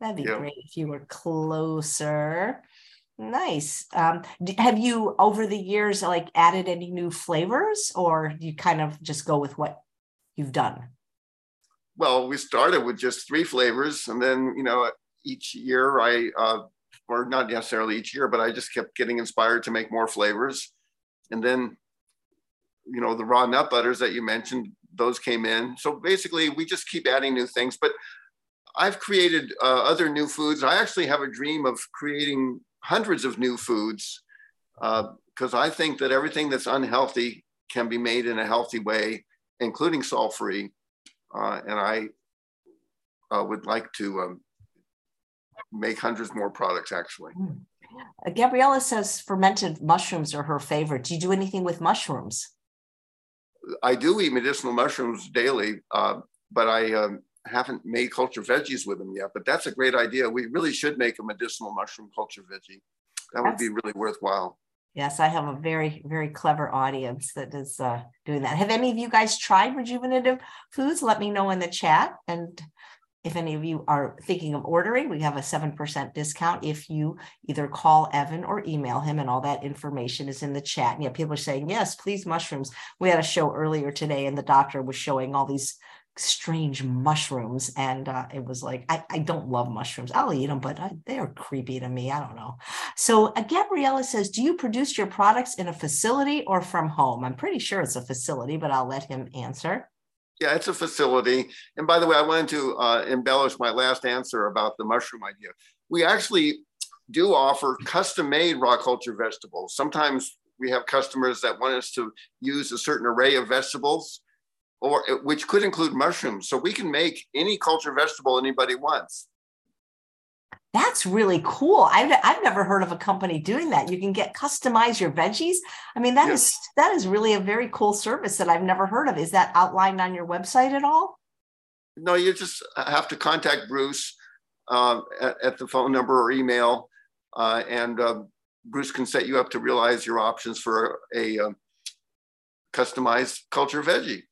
That'd be great if you were closer. Nice. Um, have you over the years like added any new flavors or you kind of just go with what you've done? Well, we started with just three flavors and then, you know, each year I, uh, or not necessarily each year, but I just kept getting inspired to make more flavors. And then, you know, the raw nut butters that you mentioned, those came in. So basically we just keep adding new things, but I've created uh, other new foods. I actually have a dream of creating hundreds of new foods because uh, I think that everything that's unhealthy can be made in a healthy way, including salt free. Uh, and I uh, would like to um, make hundreds more products actually. Mm. Gabriella says fermented mushrooms are her favorite. Do you do anything with mushrooms? I do eat medicinal mushrooms daily, uh, but I um, haven't made culture veggies with them yet, but that's a great idea. We really should make a medicinal mushroom culture veggie. That would be really worthwhile. Yes, I have a very, very clever audience that is uh, doing that. Have any of you guys tried rejuvenative foods? Let me know in the chat. And if any of you are thinking of ordering, we have a 7% discount if you either call Evan or email him, and all that information is in the chat. And yeah, people are saying, yes, please, mushrooms. We had a show earlier today, and the doctor was showing all these strange mushrooms and uh, it was like I, I don't love mushrooms. I'll eat them but I, they are creepy to me i don't know. So uh, gabriella says do you produce your products in a facility or from home? I'm pretty sure it's a facility but i'll let him answer. Yeah it's a facility. And by the way i wanted to uh, embellish my last answer about the mushroom idea. We actually do offer custom made raw culture vegetables. Sometimes we have customers that want us to use a certain array of vegetables or uh, which could include mushrooms. So we can make any culture vegetable anybody wants. That's really cool. I've, I've never heard of a company doing that. You can get customize your veggies. I mean, that yes. is that is really a very cool service that I've never heard of. Is that outlined on your website at all? No, you just have to contact Bruce um, at, at, the phone number or email, uh, and uh, Bruce can set you up to realize your options for a, a um, customized culture veggie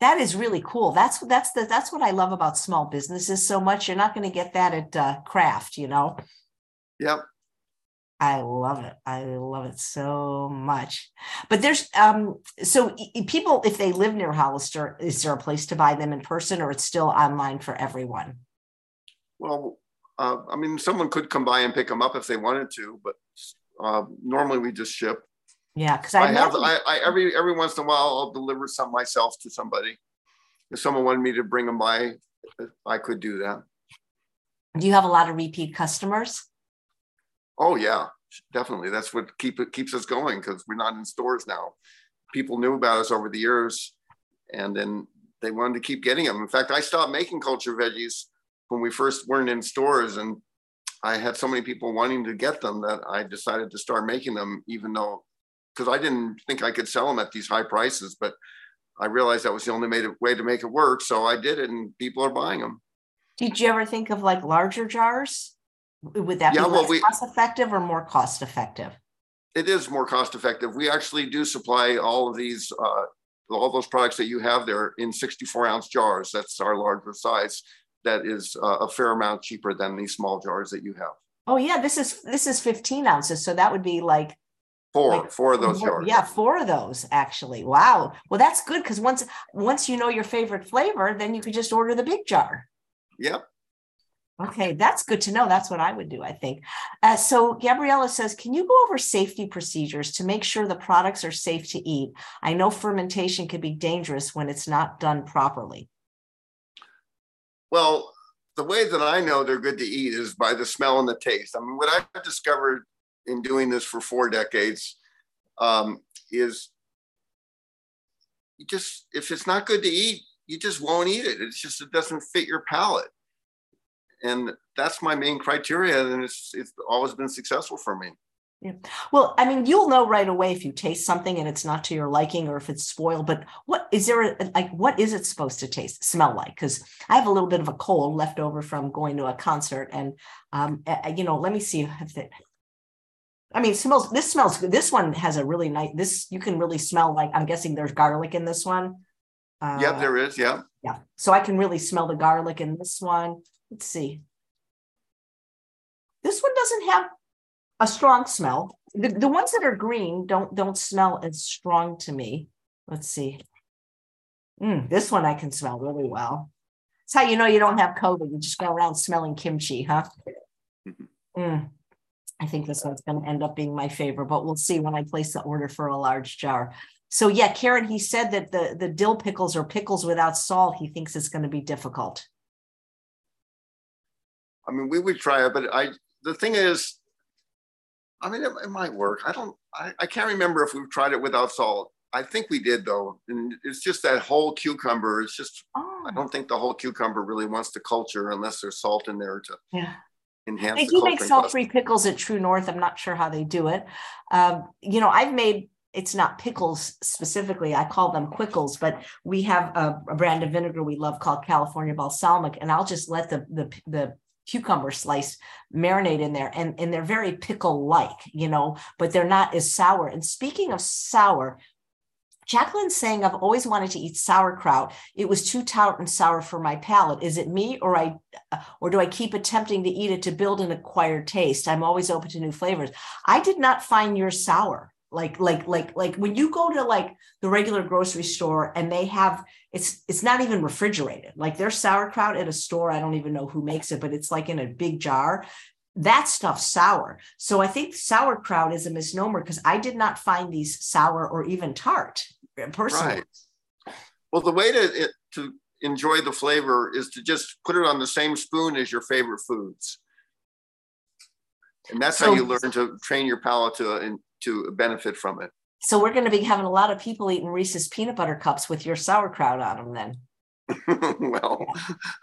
that is really cool. That's that's the that's what I love about small businesses so much. You're not going to get that at uh, Kraft, you know. Yep. I love it. I love it so much. But there's um so people if they live near Hollister, is there a place to buy them in person or it's still online for everyone? Well, uh, I mean, someone could come by and pick them up if they wanted to, but uh, normally we just ship. Yeah, because I, I have I, I, every every once in a while I'll deliver some myself to somebody. If someone wanted me to bring them by, I could do that. Do you have a lot of repeat customers? Oh yeah, definitely. That's what keep it keeps us going because we're not in stores now. People knew about us over the years, and then they wanted to keep getting them. In fact, I stopped making culture veggies when we first weren't in stores, and I had so many people wanting to get them that I decided to start making them, even though because I didn't think I could sell them at these high prices, but I realized that was the only way to make it work. So I did it, and people are buying them. Did you ever think of like larger jars? Would that yeah, be well, we, cost effective or more cost effective? It is more cost effective. We actually do supply all of these, uh, all those products that you have there in 64 ounce jars. That's our larger size. That is uh, a fair amount cheaper than these small jars that you have. Oh yeah, this is this is 15 ounces, so that would be like Four, like, four of those four, Yeah, four of those actually. Wow. Well, that's good because once once you know your favorite flavor, then you could just order the big jar. Yep. Okay, that's good to know. That's what I would do, I think. Uh, so, Gabriella says, can you go over safety procedures to make sure the products are safe to eat? I know fermentation can be dangerous when it's not done properly. Well, the way that I know they're good to eat is by the smell and the taste. I mean, what I've discovered in doing this for four decades um, is you just if it's not good to eat, you just won't eat it. It's just it doesn't fit your palate, and that's my main criteria, and it's it's always been successful for me. Yeah. Well, I mean, you'll know right away if you taste something and it's not to your liking or if it's spoiled. But what is there a, like? What is it supposed to taste, smell like? Because I have a little bit of a cold left over from going to a concert, and um, you know, let me see if it. I mean, smells. This smells good. This one has a really nice. This you can really smell like. I'm guessing there's garlic in this one. Uh, yep, there is. Yeah. Yeah. So I can really smell the garlic in this one. Let's see. This one doesn't have a strong smell. The, the ones that are green don't don't smell as strong to me. Let's see. Mm, this one I can smell really well. It's how you know you don't have COVID. You just go around smelling kimchi, huh? Mm. I think this one's going to end up being my favorite, but we'll see when I place the order for a large jar. So yeah, Karen, he said that the the dill pickles or pickles without salt, he thinks it's going to be difficult. I mean, we would try it, but I the thing is, I mean, it, it might work. I don't. I, I can't remember if we've tried it without salt. I think we did though, and it's just that whole cucumber. It's just oh. I don't think the whole cucumber really wants to culture unless there's salt in there to yeah. Enhance. They do make salt-free pickles at True North. I'm not sure how they do it. Um, you know, I've made it's not pickles specifically. I call them quickles, but we have a, a, brand of vinegar we love called California balsamic, and I'll just let the the the cucumber slice marinate in there and, and they're very pickle like you know but they're not as sour and speaking of sour Jacqueline's saying I've always wanted to eat sauerkraut. It was too tart and sour for my palate. Is it me or I or do I keep attempting to eat it to build an acquired taste? I'm always open to new flavors. I did not find yours sour like like like like when you go to like the regular grocery store and they have it's it's not even refrigerated like their sauerkraut at a store i don't even know who makes it but it's like in a big jar that stuff's sour so i think sauerkraut is a misnomer because i did not find these sour or even tart eh, personally right. well the way to eh, to enjoy the flavor is to just put it on the same spoon as your favorite foods and that's so, how you learn to train your palate to eh, to benefit from it. So we're going to be having a lot of people eating Reese's peanut butter cups with your sauerkraut on them then. well,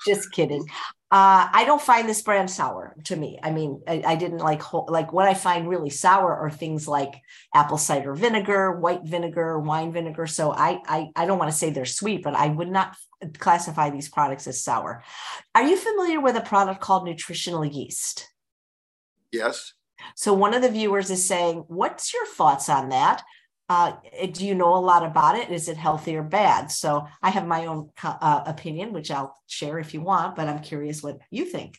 just kidding. Uh, I don't find this brand sour to me. I mean, I, I, didn't like like what I find really sour are things like apple cider vinegar, white vinegar, wine vinegar. So I I, I don't want to say they're sweet, but I would not classify these products as sour. Are you familiar with a product called nutritional yeast? Yes. So one of the viewers is saying, "What's your thoughts on that? Uh, do you know a lot about it? Is it healthy or bad?" So I have my own uh, opinion, which I'll share if you want, but I'm curious what you think.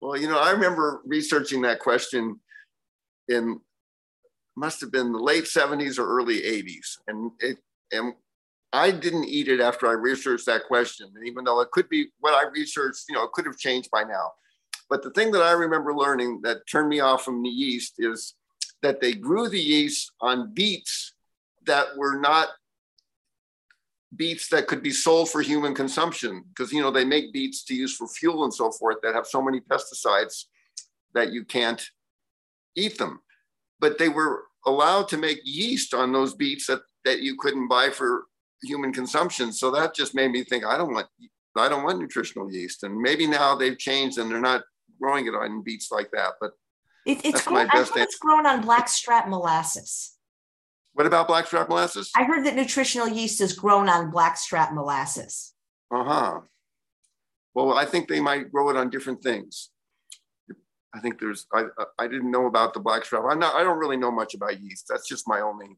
Well, you know, I remember researching that question in must have been the late 70s or early 80s, and it and I didn't eat it after I researched that question. And even though it could be what I researched, you know, it could have changed by now. But the thing that I remember learning that turned me off from the yeast is that they grew the yeast on beets that were not beets that could be sold for human consumption. Because you know they make beets to use for fuel and so forth that have so many pesticides that you can't eat them. But they were allowed to make yeast on those beets that, that you couldn't buy for human consumption. So that just made me think i don't want i don't want nutritional yeast. And maybe now they've changed and they're not growing it on beets like that. But it, it's grown, I thought it's grown on blackstrap molasses. What about blackstrap molasses? I heard that nutritional yeast is grown on blackstrap molasses. Uh huh. Well, I think they might grow it on different things. I think there's. I I didn't know about the blackstrap. I'm not. I don't really know much about yeast. That's just my only.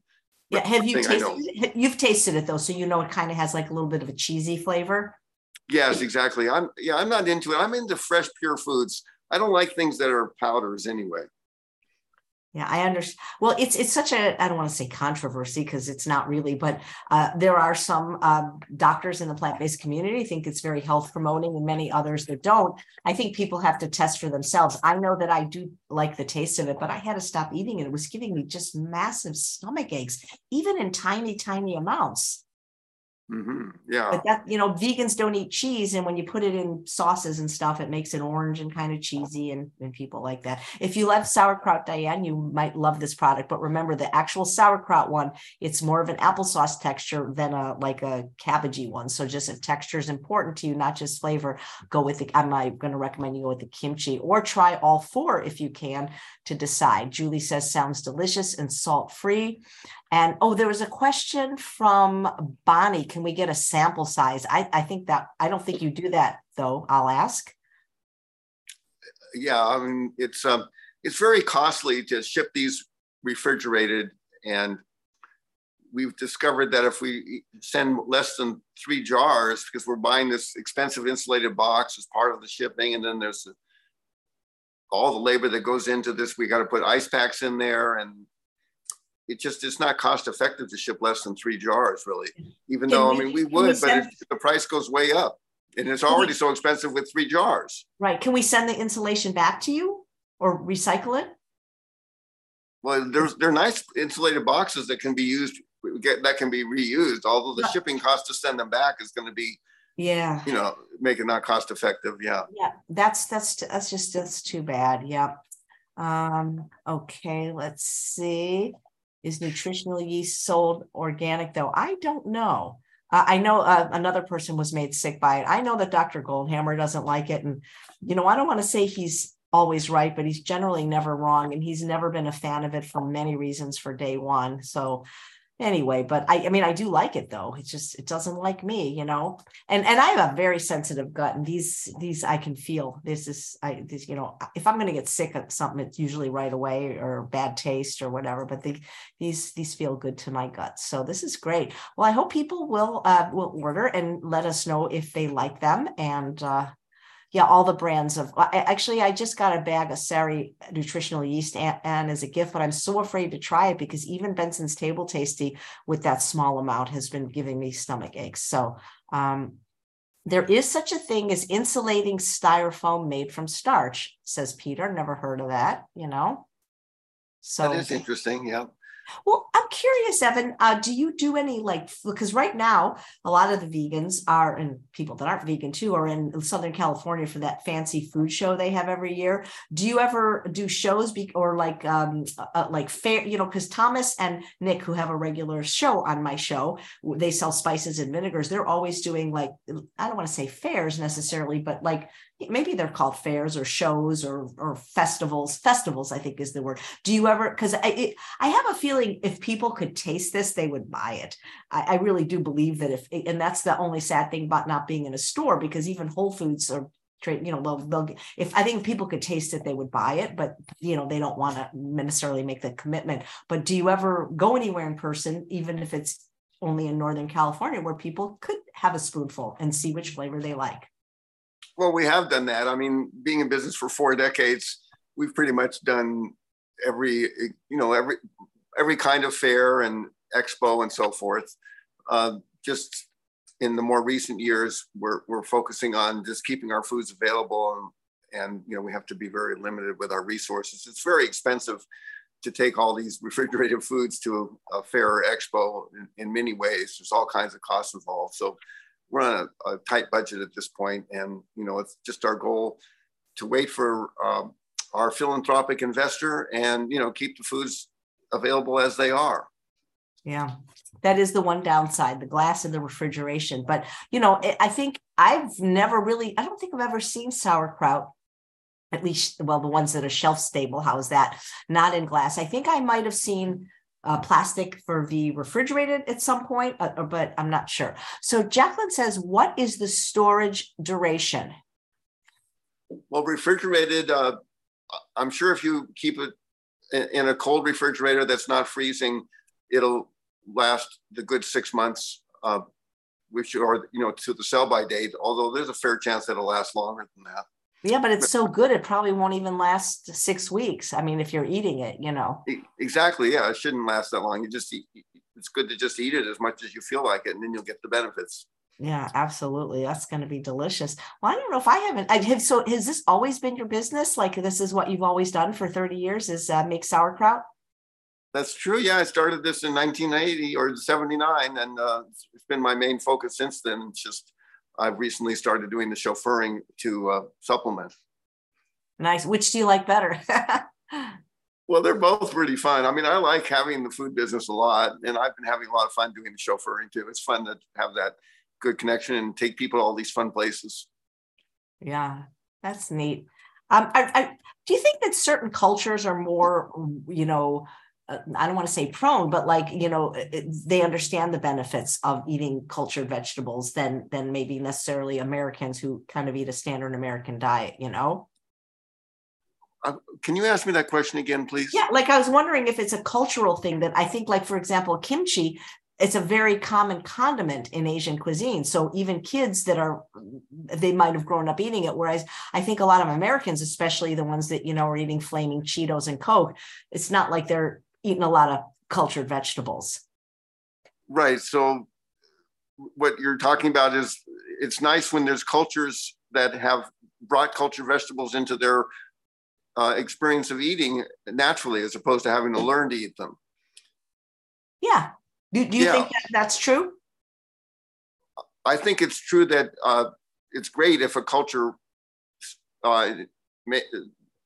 Yeah. Have you tasted? You've tasted it though, so you know it kind of has like a little bit of a cheesy flavor. Yes, exactly. I'm. Yeah, I'm not into it. I'm into fresh, pure foods. I don't like things that are powders anyway. Yeah, I understand. Well, it's it's such a I don't want to say controversy because it's not really, but uh, there are some uh, doctors in the plant based community think it's very health promoting, and many others that don't. I think people have to test for themselves. I know that I do like the taste of it, but I had to stop eating it. It was giving me just massive stomach aches, even in tiny, tiny amounts. Mm-hmm. Yeah. But that, you know, vegans don't eat cheese. And when you put it in sauces and stuff, it makes it orange and kind of cheesy and, and people like that. If you love sauerkraut, Diane, you might love this product. But remember the actual sauerkraut one, it's more of an applesauce texture than a like a cabbagey one. So just if texture is important to you, not just flavor, go with the I'm not going to recommend you go with the kimchi or try all four if you can to decide. Julie says sounds delicious and salt free. And oh, there was a question from Bonnie. Can we get a sample size? I, I think that I don't think you do that though. I'll ask. Yeah, I mean it's um it's very costly to ship these refrigerated and we've discovered that if we send less than three jars because we're buying this expensive insulated box as part of the shipping and then there's all the labor that goes into this we got to put ice packs in there and it just it's not cost effective to ship less than three jars really. Even though we, i mean we would we send, but the price goes way up and it's already we, so expensive with three jars. Right. Can we send the insulation back to you or recycle it? Well there's they're nice insulated boxes that can be used get that can be reused although the shipping cost to send them back is going to be yeah. you know make it not cost effective yeah. Yeah that's that's that's just that's too bad yeah. Um okay let's see is nutritional yeast sold organic though? I don't know. Uh, I know uh, another person was made sick by it. I know that Dr. Goldhamer doesn't like it. And, you know, I don't want to say he's always right, but he's generally never wrong. And he's never been a fan of it for many reasons for day one. So anyway but I, I mean i do like it though. It's just it doesn't like me you know? And and i have a very sensitive gut and these these i can feel. This is i this you know if i'm going to get sick of something it's usually right away or bad taste or whatever but the, these these feel good to my gut. So this is great. Well i hope people will uh will order and let us know if they like them and uh yeah, all the brands of I, actually, I just got a bag of Sari nutritional yeast and, and, as a gift, but I'm so afraid to try it because even Benson's Table Tasty with that small amount has been giving me stomach aches. So um, there is such a thing as insulating styrofoam made from starch, says Peter. Never heard of that, you know. So that is interesting. Yeah. Well, I'm curious, Evan. Uh, do you do any like because right now a lot of the vegans are and people that aren't vegan too are in Southern California for that fancy food show they have every year. Do you ever do shows be, or like um uh, uh like fair? You know, because Thomas and Nick, who have a regular show on my show, they sell spices and vinegars. They're always doing like I don't want to say fairs necessarily, but like maybe they're called fairs or shows or or festivals. Festivals i think is the word. Do you ever because I, it, I have a feeling if people could taste this they would buy it. I, I, really do believe that if and that's the only sad thing about not being in a store because even whole foods are you know they'll, they'll if i think people could taste it they would buy it but you know they don't want to necessarily make the commitment. But do you ever go anywhere in person even if it's only in northern california where people could have a spoonful and see which flavor they like well, we have done that. I mean, being in business for four decades, we've pretty much done every, you know, every every kind of fair and expo and so forth. Uh, just in the more recent years, we're we're focusing on just keeping our foods available, and and you know we have to be very limited with our resources. It's very expensive to take all these refrigerated foods to a, a fair or expo in, in many ways. There's all kinds of costs involved. So we're on a, a, tight budget at this point, and you know it's just our goal to wait for um, our philanthropic investor and you know keep the foods available as they are. Yeah, that is the one downside: the glass in the refrigeration. But you know, I think I've never really, I don't think I've ever seen sauerkraut at least well the ones that are shelf stable how's that not in glass i think i might have seen uh, plastic for the refrigerated at some point, uh, but I'm not sure. So Jacqueline says, what is the storage duration? Well, refrigerated, uh, I'm sure if you keep it in a cold refrigerator that's not freezing, it'll last the good six months, uh, which are, you know, to the sell by date, although there's a fair chance that it'll last longer than that. Yeah, but it's so good, it probably won't even last six weeks. I mean, if you're eating it, you know. Exactly. Yeah, it shouldn't last that long. You just eat, it's good to just eat it as much as you feel like it, and then you'll get the benefits. Yeah, absolutely. That's going to be delicious. Well, I don't know if I haven't. I have. So, has this always been your business? Like, this is what you've always done for 30 years? Is uh, make sauerkraut? That's true. Yeah, I started this in 1980 or 79, and uh, it's been my main focus since then. It's just I've recently started doing the chauffeuring to uh, supplement. Nice. Which do you like better? well, they're both really fun. I mean, I like having the food business a lot, and I've been having a lot of fun doing the chauffeuring too. It's fun to have that good connection and take people to all these fun places. Yeah, that's neat. Um, I, I, do you think that certain cultures are more, you know, I don't want to say prone, but like you know, they understand the benefits of eating cultured vegetables than than maybe necessarily Americans who kind of eat a standard American diet. You know. Uh, can you ask me that question again, please? Yeah, like I was wondering if it's a cultural thing that I think, like for example, kimchi it's a very common condiment in Asian cuisine. So even kids that are, they might have grown up eating it. Whereas I think a lot of Americans, especially the ones that, you know, are eating flaming Cheetos and Coke, it's not like they're eating a lot of cultured vegetables. Right. So what you're talking about is it's nice when there's cultures that have brought cultured vegetables into their uh, experience of eating naturally, as opposed to having to learn to eat them. Yeah, do, do you yeah. think that that's true? I think it's true that uh, it's great if a culture, uh,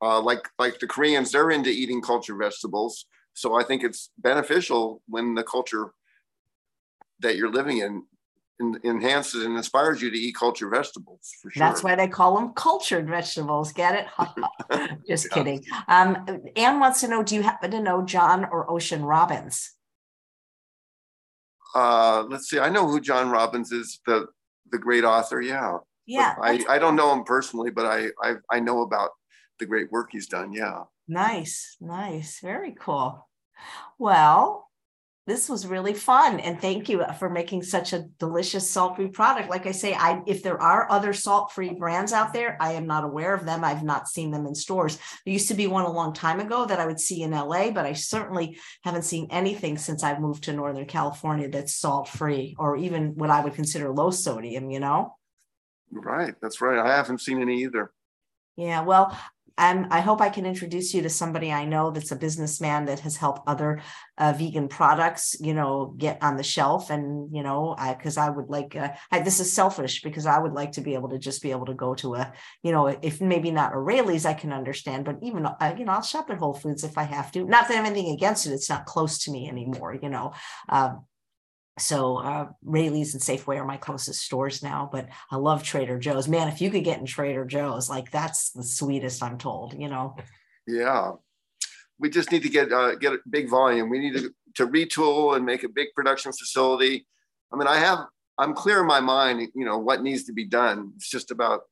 uh, like like the Koreans, they're into eating culture vegetables. So I think it's beneficial when the culture that you're living in enhances and inspires you to eat cultured vegetables for sure. That's why they call them cultured vegetables. Get it? Just yeah. kidding. Um, Anne wants to know: Do you happen to know John or Ocean Robbins? uh, let's see. I know who John Robbins is, the the great author. Yeah. Yeah. I, I don't know him personally, but I, I I know about the great work he's done. Yeah. Nice, nice, very cool. Well, this was really fun and thank you uh, for making such a delicious salt-free product. Like i say i if there are other salt-free brands out there i am not aware of them. I've not seen them in stores. There used to be one a long time ago that i would see in la but i certainly haven't seen anything since i've moved to northern california that's salt-free or even what i would consider low sodium you know? Right that's right. I haven't seen any either. Yeah, well, um, I hope I can introduce you to somebody I know that's a businessman that has helped other uh, vegan products, you know, get on the shelf. And, you know, because I, would like, uh, I, this is selfish because I would like to be able to just be able to go to a, you know, if maybe not a Raley's, I can understand, but even, uh, you know, I'll shop at Whole Foods if I have to. Not that I have anything against it. It's not close to me anymore, you know. Um, so uh, Raley's and Safeway are my closest stores now, but I love Trader Joe's. Man, if you could get in Trader Joe's, like that's the sweetest, I'm told. You know. Yeah, we just need to get uh, get a big volume. We need to to retool and make a big production facility. I mean, I have I'm clear in my mind, you know, what needs to be done. It's just about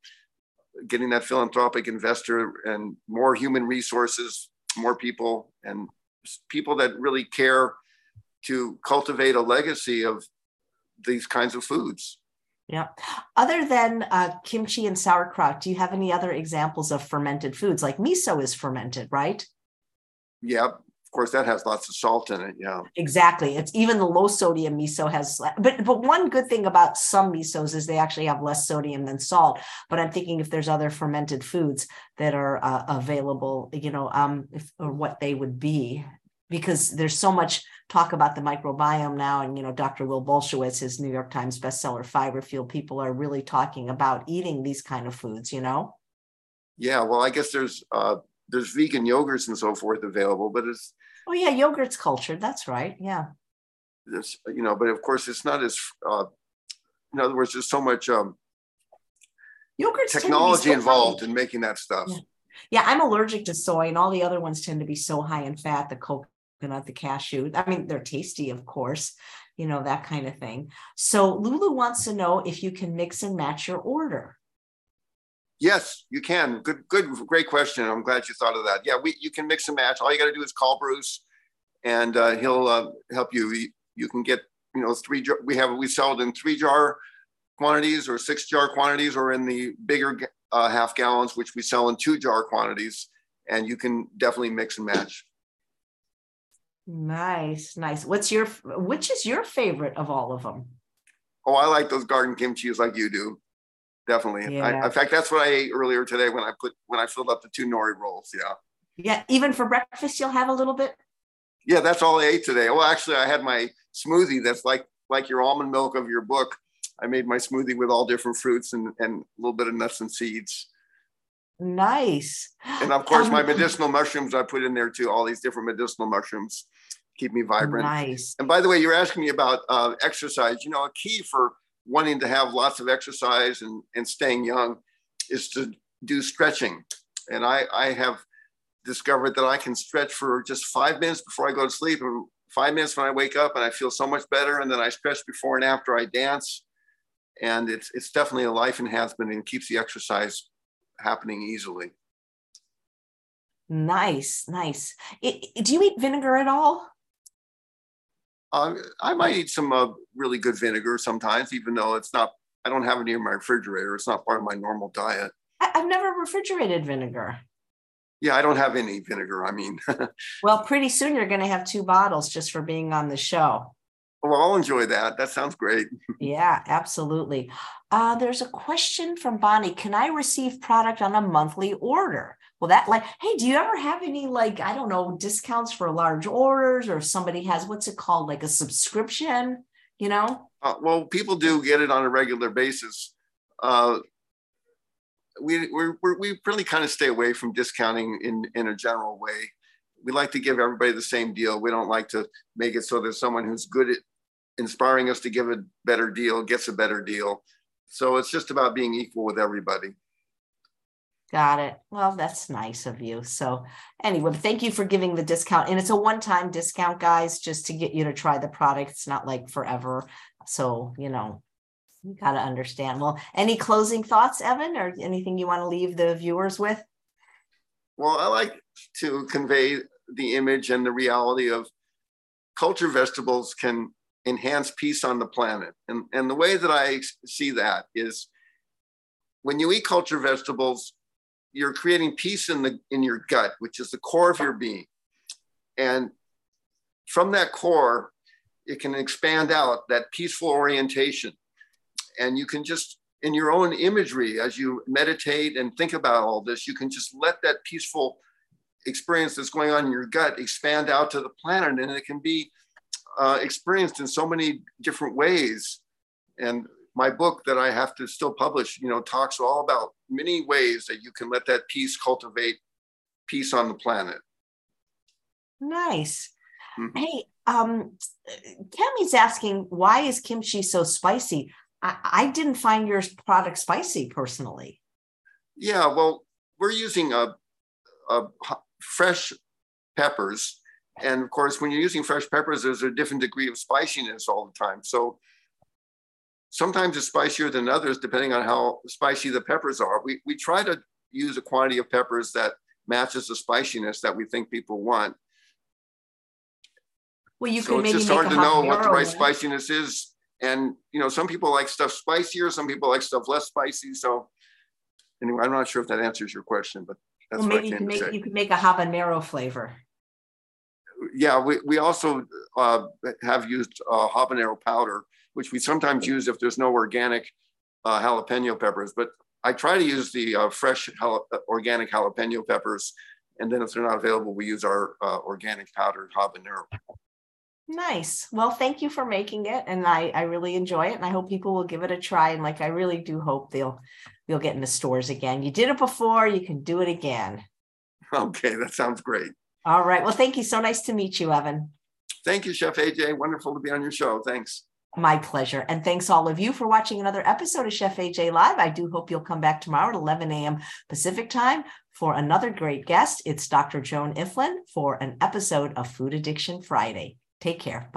getting that philanthropic investor and more human resources, more people, and people that really care to cultivate a legacy of these kinds of foods. Yeah. Other than uh, kimchi and sauerkraut, do you have any other examples of fermented foods? Like miso is fermented, right? Yeah. Of course, that has lots of salt in it. Yeah. Exactly. It's even the low sodium miso has, but but one good thing about some misos is they actually have less sodium than salt. But I'm thinking if there's other fermented foods that are uh, available, you know, um, if, or what they would be because there's so much talk about the microbiome now and you know dr will bulsiewicz his new york times bestseller fiber fuel people are really talking about eating these kind of foods you know? Yeah well i guess there's uh there's vegan yogurts and so forth available but it's oh yeah yogurt's cultured that's right yeah. It's you know but of course it's not as uh in other words there's so much um yogurt technology so involved in making that stuff. Yeah. yeah i'm allergic to soy and all the other ones tend to be so high in fat the coke coconut, the cashew. I mean, they're tasty, of course, you know, that kind of thing. So Lulu wants to know if you can mix and match your order. Yes, you can. Good, good, great question. I'm glad you thought of that. Yeah, we you can mix and match. All you got to do is call Bruce, and uh, he'll uh, help you. You can get you know three. We have we sell it in three jar quantities or six jar quantities, or in the bigger uh, half gallons, which we sell in two jar quantities. And you can definitely mix and match. Nice, nice. What's your which is your favorite of all of them? Oh, I like those garden kimchi's like you do. Definitely. Yeah. I, in fact, that's what I ate earlier today when I put when I filled up the two nori rolls. Yeah. Yeah. Even for breakfast, you'll have a little bit. Yeah, that's all I ate today. Well, actually, I had my smoothie that's like like your almond milk of your book. I made my smoothie with all different fruits and, and a little bit of nuts and seeds. Nice. And of course, um, my medicinal mushrooms I put in there too, all these different medicinal mushrooms keep me vibrant. Nice. And by the way, you're asking me about uh, exercise. You know, a key for wanting to have lots of exercise and, and staying young is to do stretching. And I, I have discovered that I can stretch for just five minutes before I go to sleep and five minutes when I wake up and I feel so much better. And then I stretch before and after I dance. And it's, it's definitely a life enhancement and keeps the exercise happening easily. Nice, nice. It, do you eat vinegar at all? Uh, I might eat some uh, really good vinegar sometimes, even though it's not, I don't have any in my refrigerator. It's not part of my normal diet. I, I've never refrigerated vinegar. Yeah, I don't have any vinegar. I mean, well, pretty soon you're going to have two bottles just for being on the show. Well, I'll enjoy that. That sounds great. yeah, absolutely. Uh, there's a question from Bonnie. Can I receive product on a monthly order? Well, that like, hey, do you ever have any like, I don't know, discounts for large orders or if somebody has what's it called, like a subscription, you know? Uh, well, people do get it on a regular basis. Uh, we we we really kind of stay away from discounting in in a general way. We like to give everybody the same deal. We don't like to make it so that someone who's good at inspiring us to give a better deal gets a better deal. So it's just about being equal with everybody. Got it. Well, that's nice of you. So, anyway, thank you for giving the discount. And it's a one time discount, guys, just to get you to try the product. It's not like forever. So, you know, you got to understand. Well, any closing thoughts, Evan, or anything you want to leave the viewers with? Well, I like to convey the image and the reality of culture vegetables can enhance peace on the planet. And, and the way that I see that is when you eat culture vegetables, you're creating peace in the in your gut, which is the core of your being. And from that core, it can expand out that peaceful orientation. And you can just in your own imagery as you meditate and think about all this you can just let that peaceful experience that's going on in your gut expand out to the planet. And it can be uh, experienced in so many different ways. And my book that i have to still publish you know talks all about many ways that you can let that peace cultivate peace on the planet nice mm-hmm. hey um Kemi's asking why is kimchi so spicy I, I didn't find your product spicy personally. Yeah, well, we're using a, a fresh peppers, and of course, when you're using fresh peppers, there's a different degree of spiciness all the time. So sometimes it's spicier than others, depending on how spicy the peppers are. We we try to use a quantity of peppers that matches the spiciness that we think people want. Well, you so can maybe it's just hard to know what the right spiciness is and you know, some people like stuff spicier, some people like stuff less spicy. So anyway, I'm not sure if that answers your question, but that's well, maybe you can make you can make a habanero flavor. Yeah, we, we also uh, have used uh, habanero powder, which we sometimes use if there's no organic uh, jalapeno peppers. But I try to use the uh, fresh jala- uh, organic jalapeno peppers, and then if they're not available, we use our uh, organic powdered habanero. Nice. Well, thank you for making it. And I, I really enjoy it. And I hope people will give it a try. And like I really do hope they'll they'll get in the stores again. You did it before, you can do it again. Okay, that sounds great. All right. Well, thank you. So nice to meet you, Evan. Thank you, Chef AJ. Wonderful to be on your show. Thanks. My pleasure. And thanks all of you for watching another episode of Chef AJ Live. I do hope you'll come back tomorrow at 11 a.m. Pacific time for another great guest. It's Dr. Joan Ifland for an episode of Food Addiction Friday. Take care. Bye.